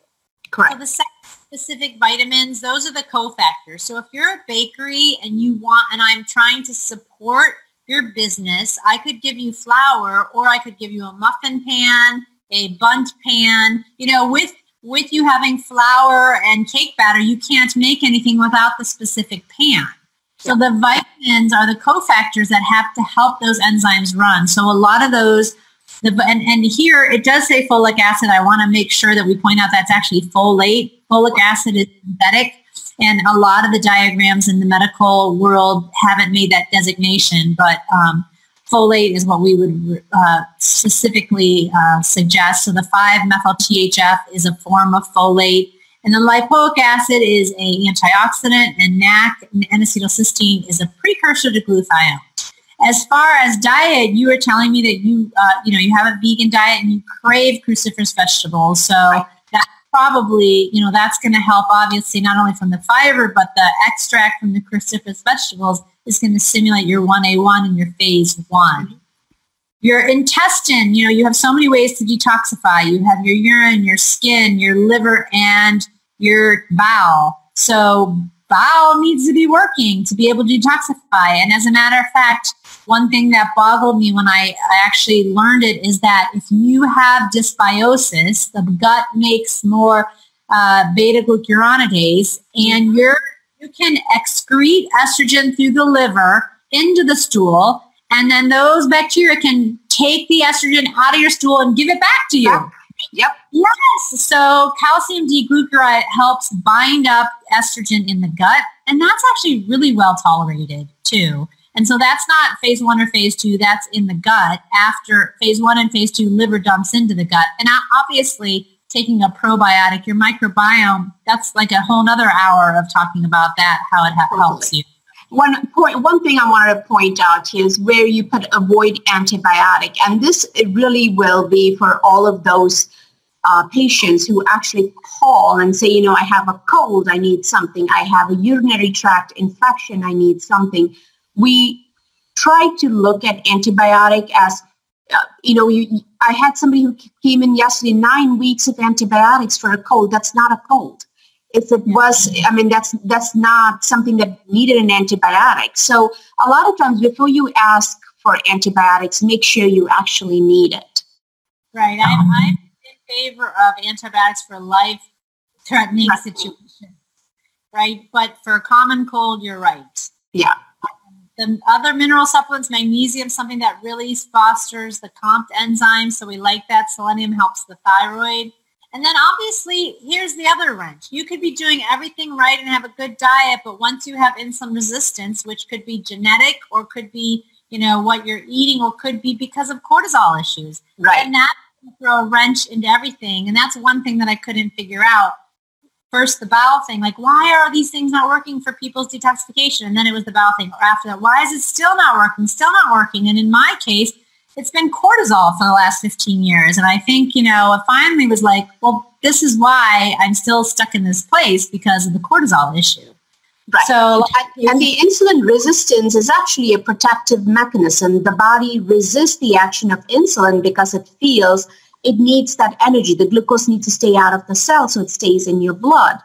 Correct. So the specific vitamins, those are the cofactors. So if you're a bakery and you want, and I'm trying to support your business, I could give you flour or I could give you a muffin pan, a Bundt pan, you know, with with you having flour and cake batter, you can't make anything without the specific pan. So the vitamins are the cofactors that have to help those enzymes run. So a lot of those, the, and, and here it does say folic acid. I want to make sure that we point out that's actually folate. Folic acid is synthetic. And a lot of the diagrams in the medical world haven't made that designation, but um, folate is what we would uh, specifically uh, suggest. So the 5-methyl-THF is a form of folate. And then lipoic acid is an antioxidant and NAC and N-acetylcysteine is a precursor to glutathione. As far as diet, you were telling me that you, uh, you know, you have a vegan diet and you crave cruciferous vegetables. So that probably, you know, that's going to help obviously not only from the fiber, but the extract from the cruciferous vegetables is going to stimulate your 1A1 and your phase one. Your intestine, you know, you have so many ways to detoxify. You have your urine, your skin, your liver, and your bowel. So bowel needs to be working to be able to detoxify. And as a matter of fact, one thing that boggled me when I, I actually learned it is that if you have dysbiosis, the gut makes more uh, beta glucuronidase and you're, you can excrete estrogen through the liver into the stool and then those bacteria can take the estrogen out of your stool and give it back to you. Yep. Yes. So calcium D-glucarate helps bind up estrogen in the gut, and that's actually really well tolerated too. And so that's not phase one or phase two, that's in the gut. After phase one and phase two, liver dumps into the gut. And obviously, taking a probiotic, your microbiome, that's like a whole other hour of talking about that, how it ha- helps you one point one thing i wanted to point out is where you put avoid antibiotic and this it really will be for all of those uh, patients who actually call and say you know i have a cold i need something i have a urinary tract infection i need something we try to look at antibiotic as uh, you know you, i had somebody who came in yesterday nine weeks of antibiotics for a cold. That's not a cold. If it was i mean that's that's not something that needed an antibiotic. So a lot of times before you ask for antibiotics make sure you actually need it. Right. I'm, I'm in favor of antibiotics for life threatening right. situations. Right? But for a common cold you're right. Yeah the other mineral supplements magnesium something that really fosters the COMT enzyme so we like that selenium helps the thyroid and then obviously, here's the other wrench. You could be doing everything right and have a good diet, but once you have insulin resistance, which could be genetic or could be, you know, what you're eating or could be because of cortisol issues. Right. And that throw a wrench into everything. And that's one thing that I couldn't figure out. First, the bowel thing, like why are these things not working for people's detoxification? And then it was the bowel thing. Or after that, why is it still not working? Still not working. And in my case, it's been cortisol for the last 15 years. And I think, you know, finally was like, well, this is why I'm still stuck in this place because of the cortisol issue. Right. So, and, and the insulin resistance is actually a protective mechanism. The body resists the action of insulin because it feels it needs that energy. The glucose needs to stay out of the cell so it stays in your blood.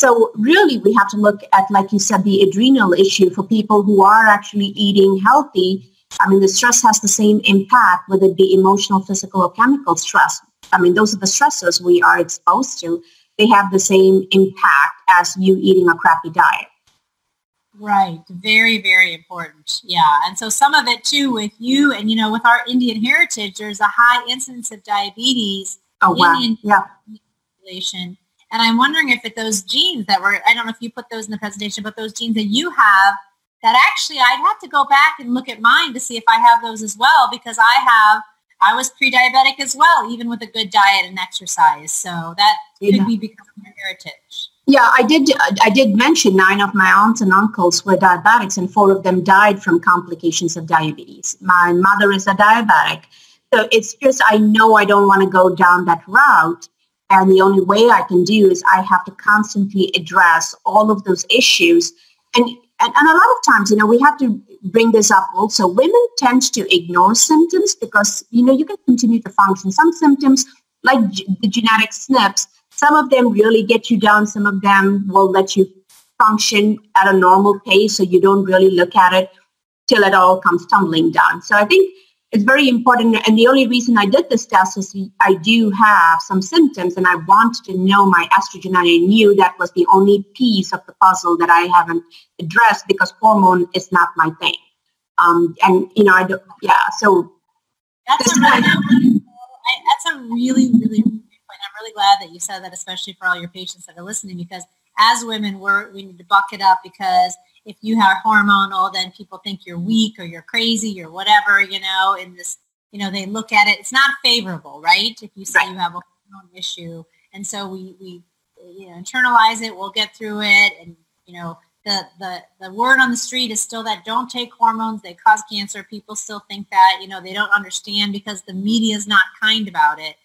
So really, we have to look at, like you said, the adrenal issue for people who are actually eating healthy I mean, the stress has the same impact, whether it be emotional, physical, or chemical stress. I mean, those are the stressors we are exposed to. They have the same impact as you eating a crappy diet. Right. Very, very important. Yeah. And so some of it too with you and, you know, with our Indian heritage, there's a high incidence of diabetes. Oh, wow. Indian, yeah. population. And I'm wondering if it those genes that were, I don't know if you put those in the presentation, but those genes that you have that actually I'd have to go back and look at mine to see if I have those as well because I have I was pre-diabetic as well, even with a good diet and exercise. So that yeah. could be because of your heritage. Yeah, I did. I did mention nine of my aunts and uncles were diabetics, and four of them died from complications of diabetes. My mother is a diabetic, so it's just I know I don't want to go down that route, and the only way I can do is I have to constantly address all of those issues. And and, and a lot of times, you know, we have to bring this up also. Women tend to ignore symptoms because you know you can continue to function. Some symptoms, like g- the genetic SNPs some of them really get you down. Some of them will let you function at a normal pace so you don't really look at it till it all comes tumbling down. So I think it's very important. And the only reason I did this test is I do have some symptoms and I wanted to know my estrogen. And I knew that was the only piece of the puzzle that I haven't addressed because hormone is not my thing. Um, and, you know, I don't, yeah, so. That's a, really, that's a really, really really glad that you said that, especially for all your patients that are listening, because as women, we're, we need to buck it up because if you are hormonal, then people think you're weak or you're crazy or whatever, you know, in this, you know, they look at it. It's not favorable, right? If you say right. you have a hormone issue. And so we, we, you know, internalize it, we'll get through it. And, you know, the, the, the word on the street is still that don't take hormones. They cause cancer. People still think that, you know, they don't understand because the media is not kind about it.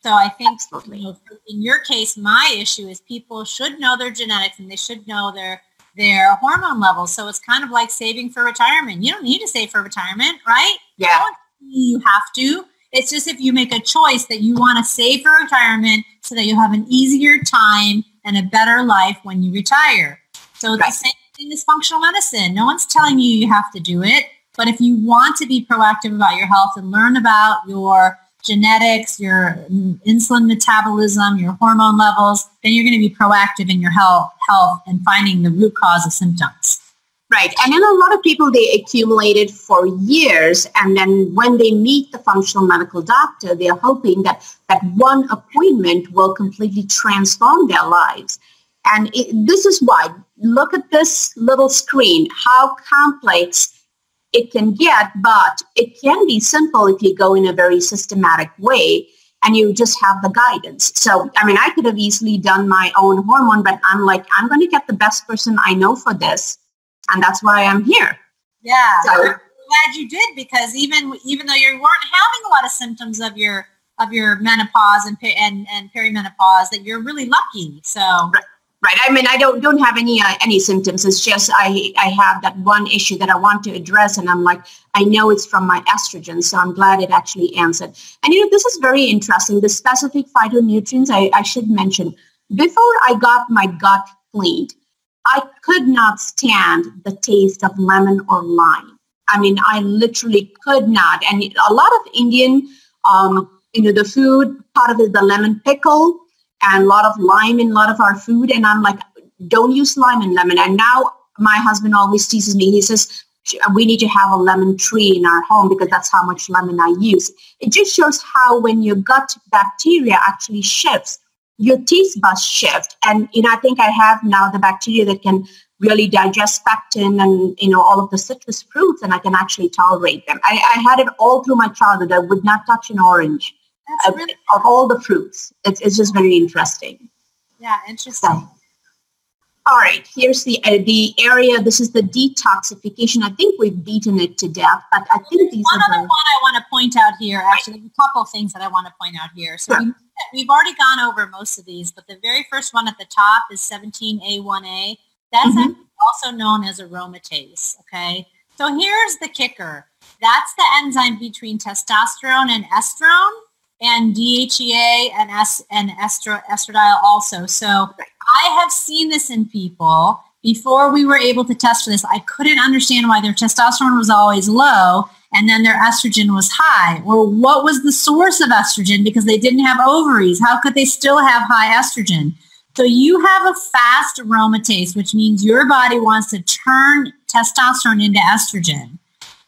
So I think you know, in your case, my issue is people should know their genetics and they should know their their hormone levels. So it's kind of like saving for retirement. You don't need to save for retirement, right? Yeah. You have to. It's just if you make a choice that you want to save for retirement so that you'll have an easier time and a better life when you retire. So right. the same thing is functional medicine. No one's telling you you have to do it. But if you want to be proactive about your health and learn about your genetics, your insulin metabolism, your hormone levels, then you're going to be proactive in your health, health and finding the root cause of symptoms. Right. And then a lot of people, they accumulated for years. And then when they meet the functional medical doctor, they're hoping that that one appointment will completely transform their lives. And it, this is why, look at this little screen, how complex it can get, but it can be simple if you go in a very systematic way and you just have the guidance. So, I mean, I could have easily done my own hormone, but I'm like, I'm going to get the best person I know for this. And that's why I'm here. Yeah. So, I'm glad you did because even even though you weren't having a lot of symptoms of your of your menopause and and, and perimenopause, that you're really lucky. So right right i mean i don't don't have any uh, any symptoms. It's just i i have that one issue that i want to address and i'm like i know it's from my estrogen so i'm glad it actually answered. And you know this is very interesting. The specific phytonutrients i, I should mention. Before i got my gut cleaned i could not stand the taste of lemon or lime. I mean i literally could not. And a lot of indian um you know the food part of it the lemon pickle and a lot of lime in a lot of our food. And I'm like, don't use lime and lemon. And now my husband always teases me. He says, we need to have a lemon tree in our home because that's how much lemon I use. It just shows how when your gut bacteria actually shifts, your taste buds shift. And, you know, I think I have now the bacteria that can really digest pectin and, you know, all of the citrus fruits and I can actually tolerate them. I, I had it all through my childhood. I would not touch an orange of, really of, all the fruits. It's, it's just very interesting. Yeah, interesting. So, all right, here's the uh, the area. This is the detoxification. I think we've beaten it to death, but I think these one are other one I want to point out here. Actually, a couple of things that I want to point out here. So sure. we, have already gone over most of these, but the very first one at the top is 17A1A. That's mm-hmm. also known as aromatase. Okay, so here's the kicker. That's the enzyme between testosterone and estrone and DHEA and S and estro, estradiol also. So I have seen this in people before we were able to test for this. I couldn't understand why their testosterone was always low and then their estrogen was high. Well, what was the source of estrogen? Because they didn't have ovaries. How could they still have high estrogen? So you have a fast aromatase, which means your body wants to turn testosterone into estrogen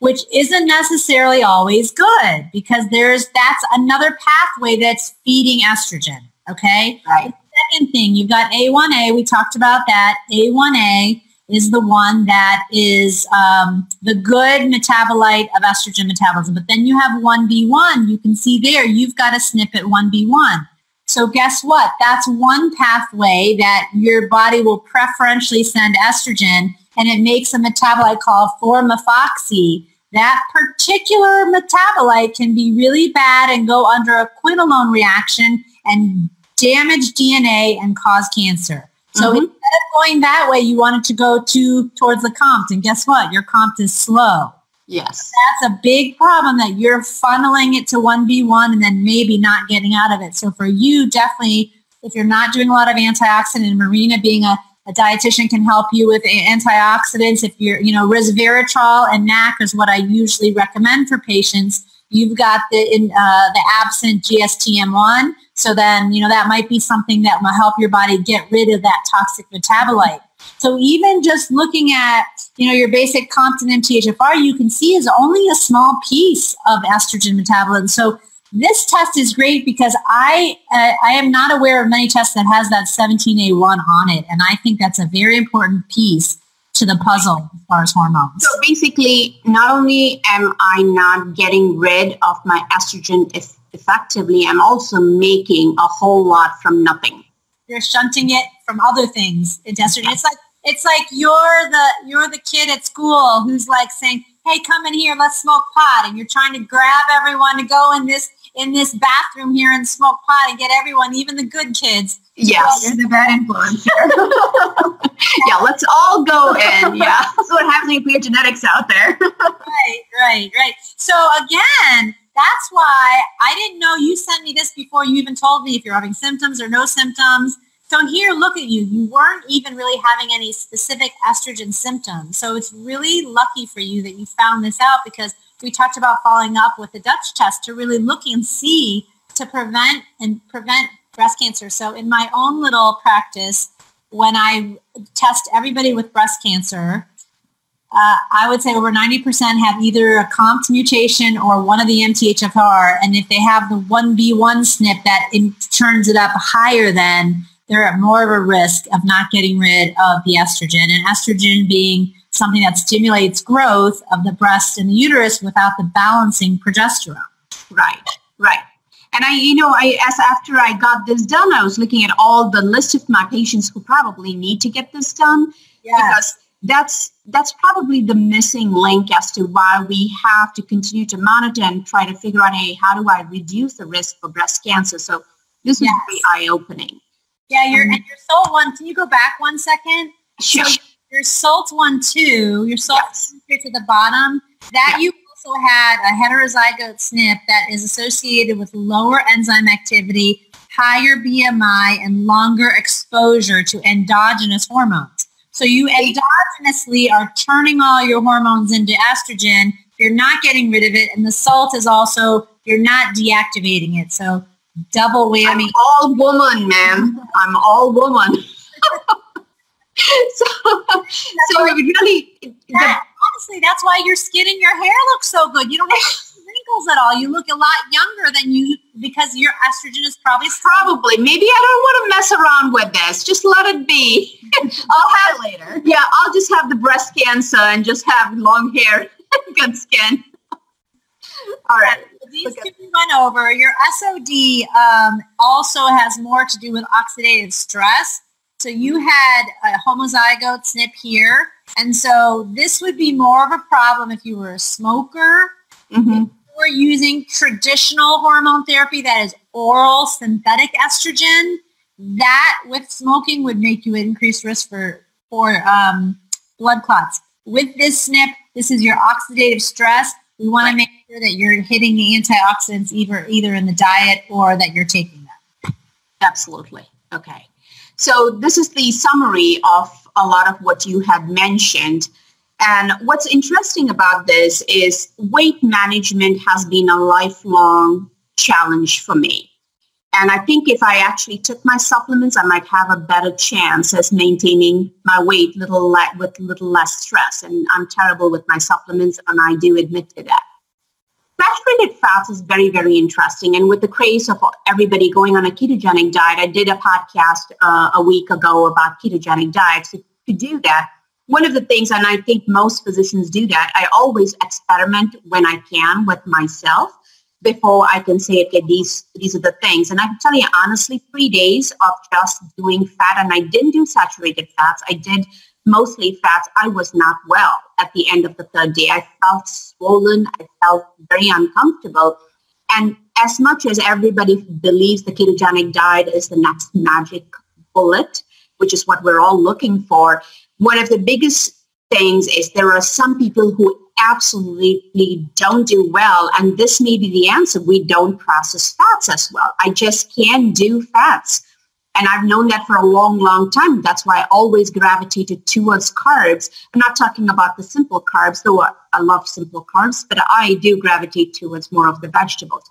which isn't necessarily always good because there's that's another pathway that's feeding estrogen. Okay. Right. second thing. You've got A1A. We talked about that. A1A is the one that is um, the good metabolite of estrogen metabolism. But then you have 1B1. You can see there, you've got a snippet 1B1. So guess what? That's one pathway that your body will preferentially send estrogen and it makes a metabolite called 4-methoxy. That particular metabolite can be really bad and go under a quinolone reaction and damage DNA and cause cancer. So mm-hmm. instead of going that way, you wanted to go to towards the COMT. And guess what? Your COMT is slow. Yes. That's a big problem that you're funneling it to 1B1 and then maybe not getting out of it. So for you, definitely, if you're not doing a lot of antioxidant, and Marina being a, a dietitian can help you with antioxidants. If you're, you know, resveratrol and NAC is what I usually recommend for patients. You've got the in, uh, the absent GSTM1. So then, you know, that might be something that will help your body get rid of that toxic metabolite. So even just looking at, you know, your basic COMT and MTHFR, you can see is only a small piece of estrogen metabolism. So this test is great because I uh, I am not aware of many tests that has that 17A1 on it, and I think that's a very important piece to the puzzle as far as hormones. So basically, not only am I not getting rid of my estrogen if effectively, I'm also making a whole lot from nothing. You're shunting it from other things into estrogen. It's like it's like you're the you're the kid at school who's like saying, "Hey, come in here, let's smoke pot," and you're trying to grab everyone to go in this in this bathroom here and smoke pot and get everyone, even the good kids. Yes, you're the bad influence here. yeah, let's all go in. Yeah, that's what happens when you put your genetics out there. right, right, right. So again, that's why I didn't know you sent me this before you even told me if you're having symptoms or no symptoms. So here, look at you. You weren't even really having any specific estrogen symptoms. So it's really lucky for you that you found this out because we talked about following up with the Dutch test to really look and see to prevent and prevent breast cancer. So in my own little practice, when I test everybody with breast cancer, uh, I would say over 90% have either a COMT mutation or one of the MTHFR. And if they have the 1B1 SNP that in, turns it up higher than, they're at more of a risk of not getting rid of the estrogen. And estrogen being something that stimulates growth of the breast and the uterus without the balancing progesterone. Right, right. And I, you know, I as after I got this done, I was looking at all the list of my patients who probably need to get this done yes. because that's that's probably the missing link as to why we have to continue to monitor and try to figure out, hey, how do I reduce the risk for breast cancer? So this yes. is very eye-opening. Yeah, your um, and your SULT one. Can you go back one second? Sure. So your SULT one two, your SULT yes. here to the bottom. That you also had a heterozygote SNP that is associated with lower enzyme activity, higher BMI, and longer exposure to endogenous hormones. So you endogenously are turning all your hormones into estrogen. You're not getting rid of it, and the SULT is also you're not deactivating it. So double whammy. I'm all woman, man. I'm all woman. so, so it really. That, honestly, that's why your skin and your hair look so good. You don't have wrinkles at all. You look a lot younger than you because your estrogen is probably probably. Maybe I don't want to mess around with this. Just let it be. I'll have later. Yeah, I'll just have the breast cancer and just have long hair, good skin. All right. These two we went over. Your SOD um, also has more to do with oxidative stress. So you had a homozygote SNP here. And so this would be more of a problem if you were a smoker, mm-hmm. if you were using traditional hormone therapy that is oral synthetic estrogen. That with smoking would make you increased risk for, for um, blood clots. With this SNP, this is your oxidative stress. We want right. to make sure that you're hitting the antioxidants either either in the diet or that you're taking them. Absolutely. Okay. So this is the summary of a lot of what you had mentioned. And what's interesting about this is weight management has been a lifelong challenge for me. And I think if I actually took my supplements, I might have a better chance as maintaining my weight little le- with a little less stress. And I'm terrible with my supplements, and I do admit to that. saturated fats is very, very interesting. And with the craze of everybody going on a ketogenic diet, I did a podcast uh, a week ago about ketogenic diets. To do that, one of the things, and I think most physicians do that, I always experiment when I can with myself before I can say, okay, these these are the things. And I can tell you honestly, three days of just doing fat, and I didn't do saturated fats. I did mostly fats, I was not well at the end of the third day. I felt swollen. I felt very uncomfortable. And as much as everybody believes the ketogenic diet is the next magic bullet, which is what we're all looking for, one of the biggest things is there are some people who absolutely don't do well. And this may be the answer. We don't process fats as well. I just can't do fats. And I've known that for a long, long time. That's why I always gravitated towards carbs. I'm not talking about the simple carbs, though I love simple carbs, but I do gravitate towards more of the vegetables.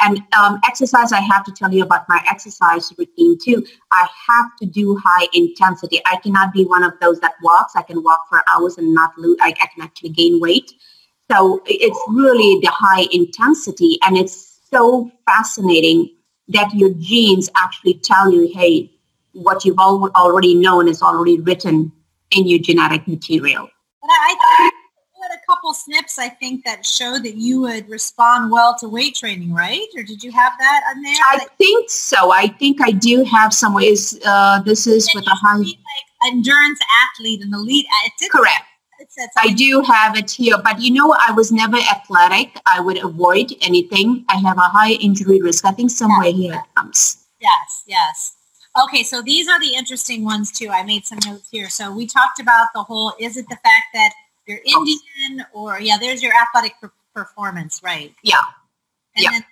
And um, exercise, I have to tell you about my exercise routine too. I have to do high intensity. I cannot be one of those that walks. I can walk for hours and not lose. I, I can actually gain weight. So it's really the high intensity, and it's so fascinating that your genes actually tell you, hey, what you've al- already known is already written in your genetic material. But I think you had a couple SNPs, I think, that showed that you would respond well to weight training, right? Or did you have that on there? I think so. I think I do have some ways. Uh, this is with a high... Like endurance athlete, an elite. Correct. I do have it here, but you know, I was never athletic. I would avoid anything. I have a high injury risk. I think somewhere yes. here it comes. Yes, yes. Okay, so these are the interesting ones too. I made some notes here. So we talked about the whole, is it the fact that you're Indian or, yeah, there's your athletic per- performance, right? Yeah. And yeah. then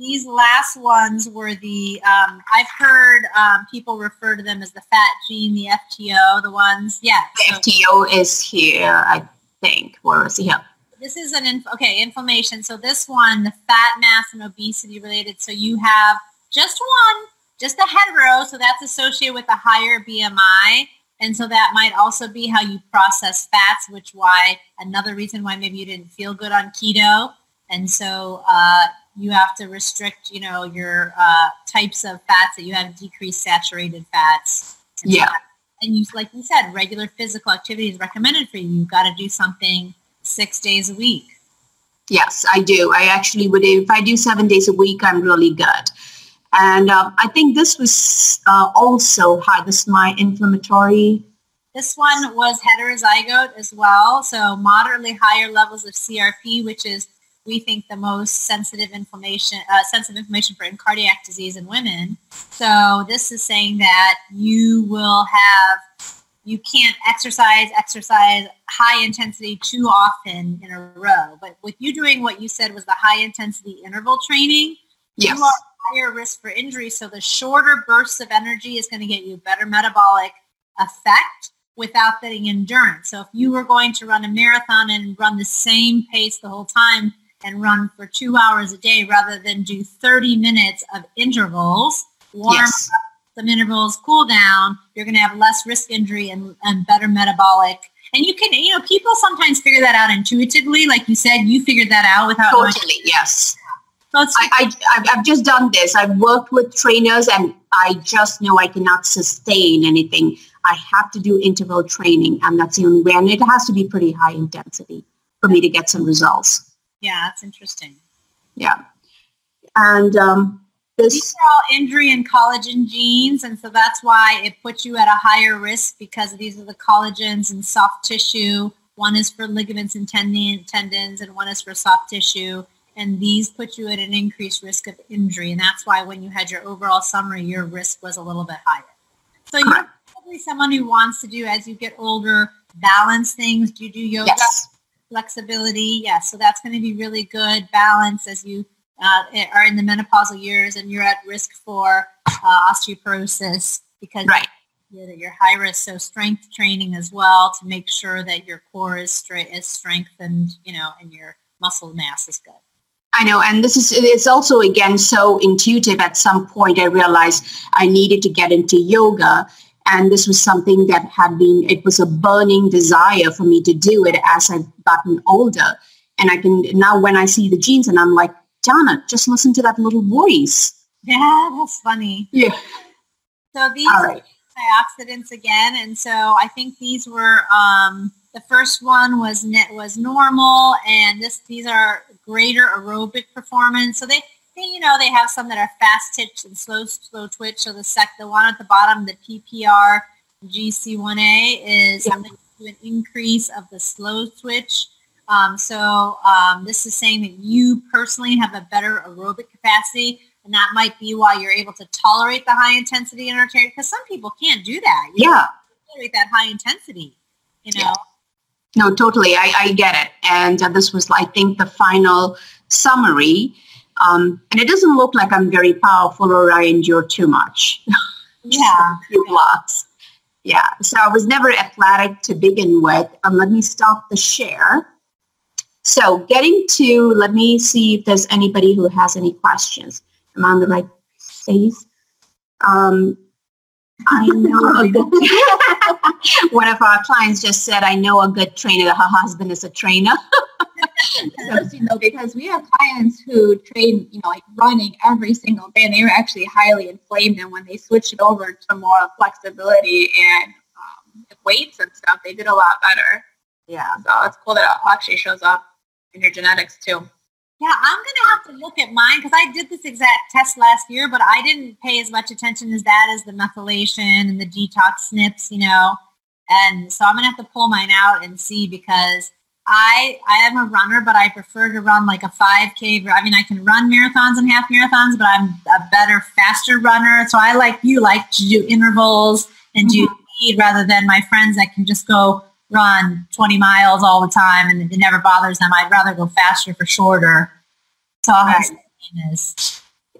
these last ones were the, um, I've heard um, people refer to them as the fat gene, the FTO, the ones, yeah. The so, FTO is here, I think. Where is he here? This is an, inf- okay, inflammation. So this one, the fat mass and obesity related. So you have just one, just a hetero. So that's associated with a higher BMI. And so that might also be how you process fats, which why another reason why maybe you didn't feel good on keto. And so uh, you have to restrict, you know, your uh, types of fats that you have decreased saturated fats. And yeah. So, and you, like you said, regular physical activity is recommended for you. You've got to do something six days a week. Yes, I do. I actually would, if I do seven days a week, I'm really good. And um, I think this was uh, also high. This is my inflammatory. This one was heterozygote as well. So moderately higher levels of CRP, which is we think the most sensitive inflammation, uh, sensitive inflammation for cardiac disease in women. So this is saying that you will have, you can't exercise, exercise high intensity too often in a row. But with you doing what you said was the high intensity interval training, yes. you are higher risk for injury. So the shorter bursts of energy is going to get you better metabolic effect without getting endurance. So if you were going to run a marathon and run the same pace the whole time, and run for two hours a day rather than do 30 minutes of intervals, warm yes. up some intervals, cool down, you're going to have less risk injury and, and better metabolic. And you can, you know, people sometimes figure that out intuitively. Like you said, you figured that out without. Totally, yes. So I, I, I've just done this. I've worked with trainers and I just know I cannot sustain anything. I have to do interval training and that's the only way. And it has to be pretty high intensity for me to get some results. Yeah, that's interesting. Yeah. And um, this these are all injury and collagen genes, and so that's why it puts you at a higher risk because these are the collagens and soft tissue. One is for ligaments and tendons, and one is for soft tissue. And these put you at an increased risk of injury. And that's why when you had your overall summary, your risk was a little bit higher. So you're probably someone who wants to do, as you get older, balance things. Do you do yoga? Yes flexibility. Yeah, so that's going to be really good balance as you uh, are in the menopausal years and you're at risk for uh, osteoporosis because right. you're, you're high risk. So strength training as well to make sure that your core is straight is strengthened, you know, and your muscle mass is good. I know, and this is it's also again so intuitive. At some point, I realized I needed to get into yoga, and this was something that had been, it was a burning desire for me to do it as I've gotten older. And I can now when I see the genes and I'm like, Donna, just listen to that little voice. Yeah, that's funny. Yeah. So these right. antioxidants again, and so I think these were um, the first one was net was normal, and this these are greater aerobic performance. So they you know they have some that are fast twitch and slow slow twitch. So the sec the one at the bottom, the PPR GC1A is yeah. an increase of the slow twitch. Um, so um, this is saying that you personally have a better aerobic capacity and that might be why you're able to tolerate the high intensity interference because some people can't do that. You yeah. Tolerate that high intensity, you know? Yeah. No, totally. I, I get it. And uh, this was, I think, the final summary. Um, and it doesn't look like I'm very powerful or I endure too much. Yeah. few blocks. Yeah. So I was never athletic to begin with. Um, let me stop the share. So getting to, let me see if there's anybody who has any questions. I'm on the right space. Um, I know a good. One of our clients just said, "I know a good trainer. Her husband is a trainer." you know, because we have clients who train, you know, like running every single day, and they were actually highly inflamed. And when they switched it over to more flexibility and um, weights and stuff, they did a lot better. Yeah, so it's cool that it actually shows up in your genetics too. Yeah, I'm going to have to look at mine because I did this exact test last year, but I didn't pay as much attention as that as the methylation and the detox SNPs, you know. And so I'm going to have to pull mine out and see because I I am a runner, but I prefer to run like a 5K. I mean, I can run marathons and half marathons, but I'm a better, faster runner. So I like you like to do intervals and do mm-hmm. speed rather than my friends that can just go run 20 miles all the time and it never bothers them. I'd rather go faster for shorter. So right.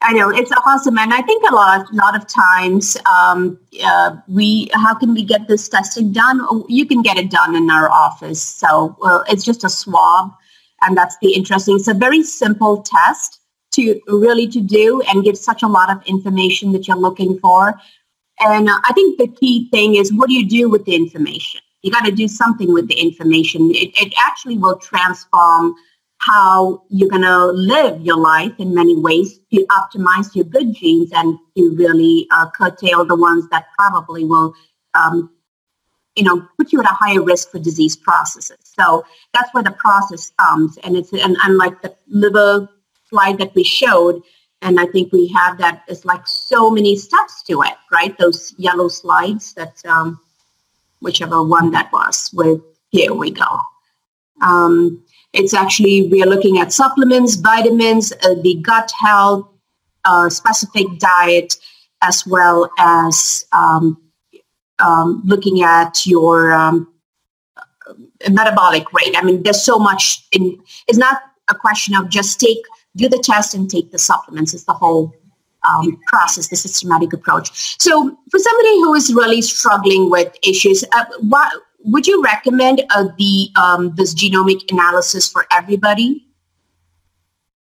I know it's awesome, and I think a lot, lot of times um, uh, we, how can we get this testing done? You can get it done in our office. So well, it's just a swab, and that's the interesting. It's a very simple test to really to do, and give such a lot of information that you're looking for. And uh, I think the key thing is what do you do with the information? You got to do something with the information. It, it actually will transform how you're going to live your life in many ways to optimize your good genes and to really uh, curtail the ones that probably will, um, you know, put you at a higher risk for disease processes. So that's where the process comes. And it's and unlike the liver slide that we showed, and I think we have that. It's like so many steps to it, right? Those yellow slides that um, whichever one that was. With here we go. Um, it's actually we are looking at supplements, vitamins, uh, the gut health, uh, specific diet, as well as um, um, looking at your um, metabolic rate. I mean, there's so much. In, it's not a question of just take do the test and take the supplements. It's the whole um, process, the systematic approach. So for somebody who is really struggling with issues, uh, what, would you recommend uh, the um, this genomic analysis for everybody?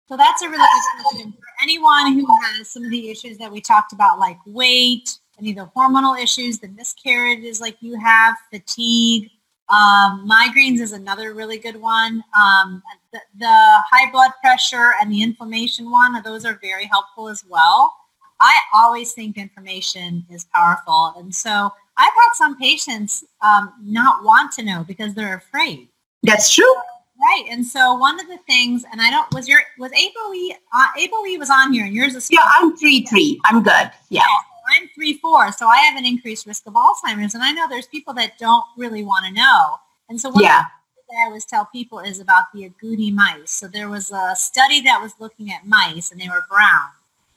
So that's a really good question. For anyone who has some of the issues that we talked about, like weight, any of the hormonal issues, the miscarriages like you have, fatigue, um, migraines is another really good one. Um, the, the, high blood pressure and the inflammation one, those are very helpful as well. I always think information is powerful. And so I've had some patients um, not want to know because they're afraid. That's true. Right. And so one of the things, and I don't, was your, was ApoE, uh, ApoE was on here and yours is. Yeah, I'm three, three. I'm good. Yeah. yeah. I'm three, four. So I have an increased risk of Alzheimer's. And I know there's people that don't really want to know. And so what yeah. I always tell people is about the agouti mice. So there was a study that was looking at mice and they were brown.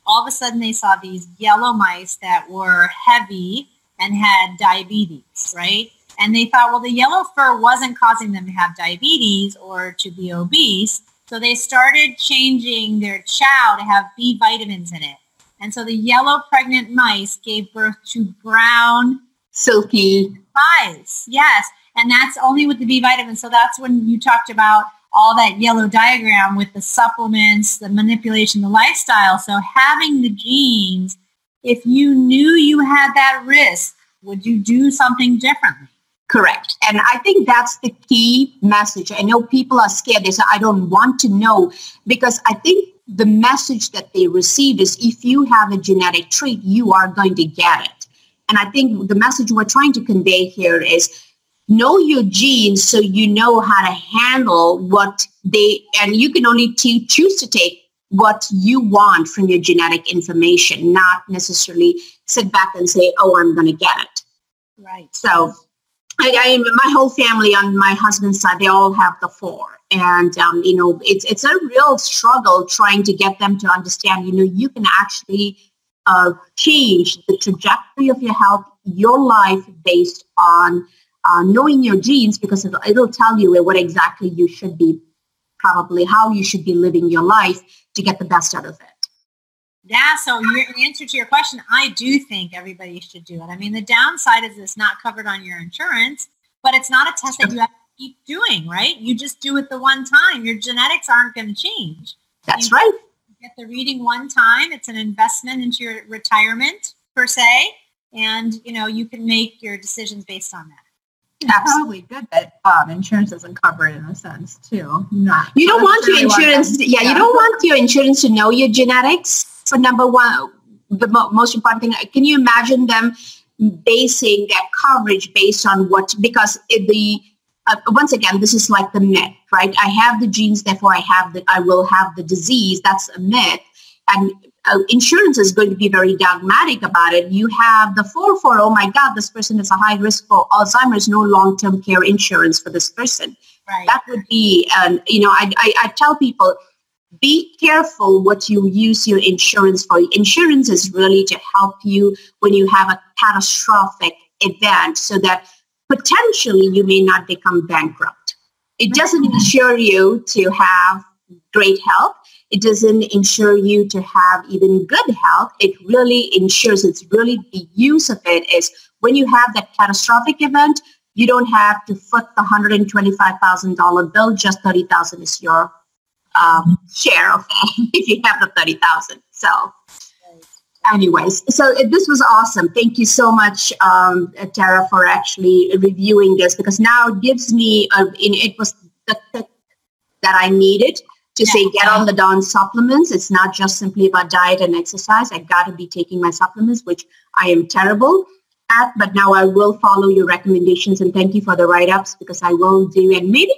All of a sudden they saw these yellow mice that were heavy and had diabetes, right? And they thought, well, the yellow fur wasn't causing them to have diabetes or to be obese. So they started changing their chow to have B vitamins in it. And so the yellow pregnant mice gave birth to brown, silky mice. Yes. And that's only with the B vitamins. So that's when you talked about all that yellow diagram with the supplements, the manipulation, the lifestyle. So having the genes, if you knew you had that risk, would you do something differently? Correct. And I think that's the key message. I know people are scared. They say, I don't want to know because I think the message that they receive is if you have a genetic trait, you are going to get it. And I think the message we're trying to convey here is know your genes so you know how to handle what they, and you can only t- choose to take what you want from your genetic information, not necessarily sit back and say, oh, I'm going to get it. Right. So I, I, my whole family on my husband's side, they all have the four. And, um, you know, it's, it's a real struggle trying to get them to understand, you know, you can actually uh, change the trajectory of your health, your life based on uh, knowing your genes because it'll, it'll tell you what exactly you should be, probably how you should be living your life to get the best out of it. Yeah, so your answer to your question, I do think everybody should do it. I mean, the downside is it's not covered on your insurance, but it's not a test that you have to keep doing, right? You just do it the one time. Your genetics aren't going to change. That's right. you right. Get the reading one time. It's an investment into your retirement per se, and you know you can make your decisions based on that. It's probably good that um, insurance doesn't cover it in a sense too. Not you don't want your insurance. yeah, yeah, you don't want your insurance to know your genetics. For number one, the mo- most important thing. Can you imagine them basing their coverage based on what? Because the uh, once again, this is like the myth, right? I have the genes, therefore I have the I will have the disease. That's a myth, and uh, insurance is going to be very dogmatic about it. You have the 4 4, oh my God, this person is a high risk for Alzheimer's, no long term care insurance for this person. Right. That would be, um, you know, I, I, I tell people, be careful what you use your insurance for. Insurance is really to help you when you have a catastrophic event so that potentially you may not become bankrupt. It doesn't mm-hmm. insure you to have great health. It doesn't insure you to have even good health. It really ensures it's really the use of it is when you have that catastrophic event, you don't have to foot the $125,000 bill, just 30000 is your um, share of it if you have the 30000 So anyways, so this was awesome. Thank you so much, um, Tara, for actually reviewing this because now it gives me, a, it was the that I needed to yeah. say get on the Dawn supplements. It's not just simply about diet and exercise. I got to be taking my supplements, which I am terrible at, but now I will follow your recommendations and thank you for the write-ups because I will do and maybe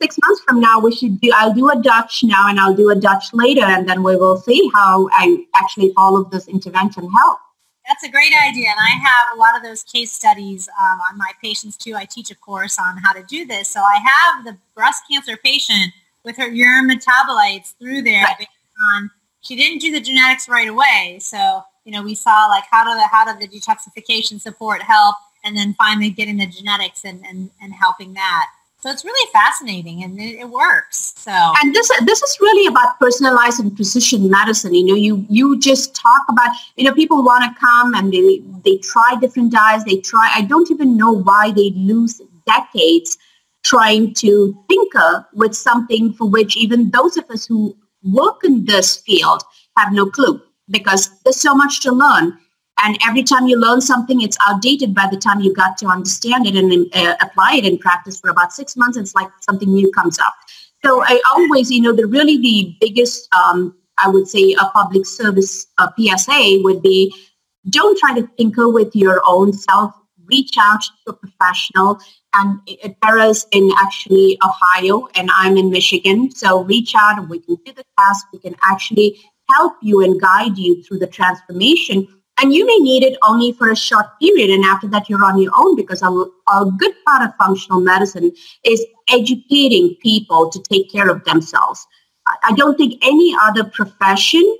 six months from now we should do I'll do a Dutch now and I'll do a Dutch later and then we will see how I actually follow this intervention help. That's a great idea. And I have a lot of those case studies um, on my patients too. I teach a course on how to do this. So I have the breast cancer patient with her urine metabolites through there right. based on she didn't do the genetics right away. So, you know, we saw like how do the how do the detoxification support help and then finally getting the genetics and, and, and helping that. So it's really fascinating and it, it, works. So and this this is really about personalized and precision medicine. You know, you you just talk about you know people want to come and they they try different diets. They try. I don't even know why they lose decades trying to tinker with something for which even those of us who work in this field have no clue because there's so much to learn. And every time you learn something, it's outdated by the time you got to understand it and uh, apply it in practice for about six months. It's like something new comes up. So I always, you know, the really the biggest, um, I would say, a public service uh, PSA would be don't try to tinker with your own self. Reach out to a professional and Tara's in actually Ohio and I'm in Michigan. So reach out and we can do the task. We can actually help you and guide you through the transformation. And you may need it only for a short period. And after that, you're on your own because a, a good part of functional medicine is educating people to take care of themselves. I don't think any other profession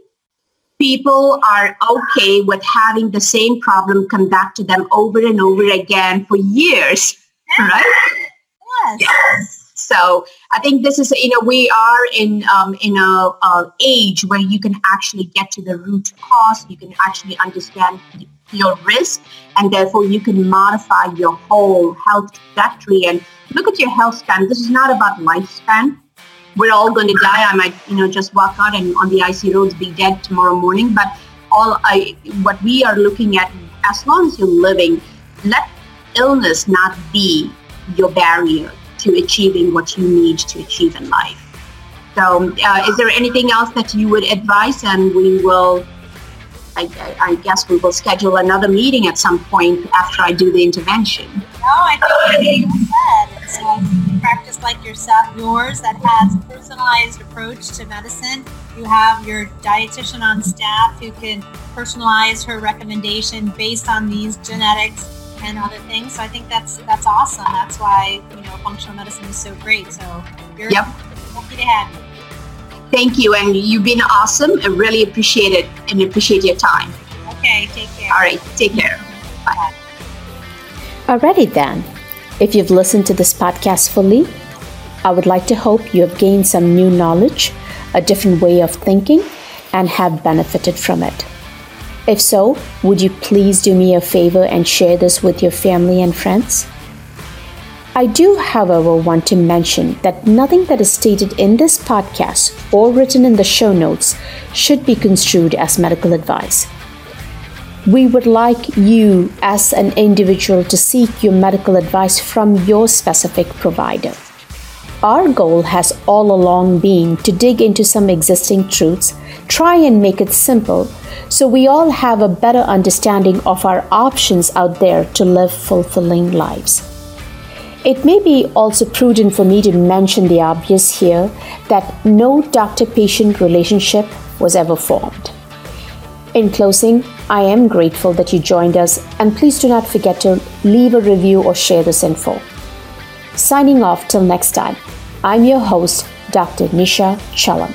people are okay with having the same problem come back to them over and over again for years right? Yes. yes. So I think this is, you know, we are in um, in a, a, age where you can actually get to the root cause. You can actually understand your risk, and therefore you can modify your whole health trajectory and look at your health span. This is not about lifespan. We're all going to die. I might, you know, just walk out and on the icy roads be dead tomorrow morning. But all I, what we are looking at, as long as you're living, let illness not be your barrier to achieving what you need to achieve in life. So, uh, is there anything else that you would advise? And we will, I, I, guess, we will schedule another meeting at some point after I do the intervention. No, I think you said a practice like yourself, yours that has a personalized approach to medicine. You have your dietitian on staff who can personalize her recommendation based on these genetics and other things. So I think that's that's awesome. That's why you know functional medicine is so great. So you're yep. lucky to have you. Thank you, and you've been awesome. I really appreciate it and appreciate your time. Okay, take care. All right, take care. Bye. Alrighty then. If you've listened to this podcast fully, I would like to hope you have gained some new knowledge, a different way of thinking, and have benefited from it. If so, would you please do me a favor and share this with your family and friends? I do, however, want to mention that nothing that is stated in this podcast or written in the show notes should be construed as medical advice. We would like you, as an individual, to seek your medical advice from your specific provider. Our goal has all along been to dig into some existing truths, try and make it simple, so we all have a better understanding of our options out there to live fulfilling lives. It may be also prudent for me to mention the obvious here that no doctor patient relationship was ever formed. In closing, I am grateful that you joined us, and please do not forget to leave a review or share this info. Signing off till next time, I'm your host, Dr. Nisha Chellam.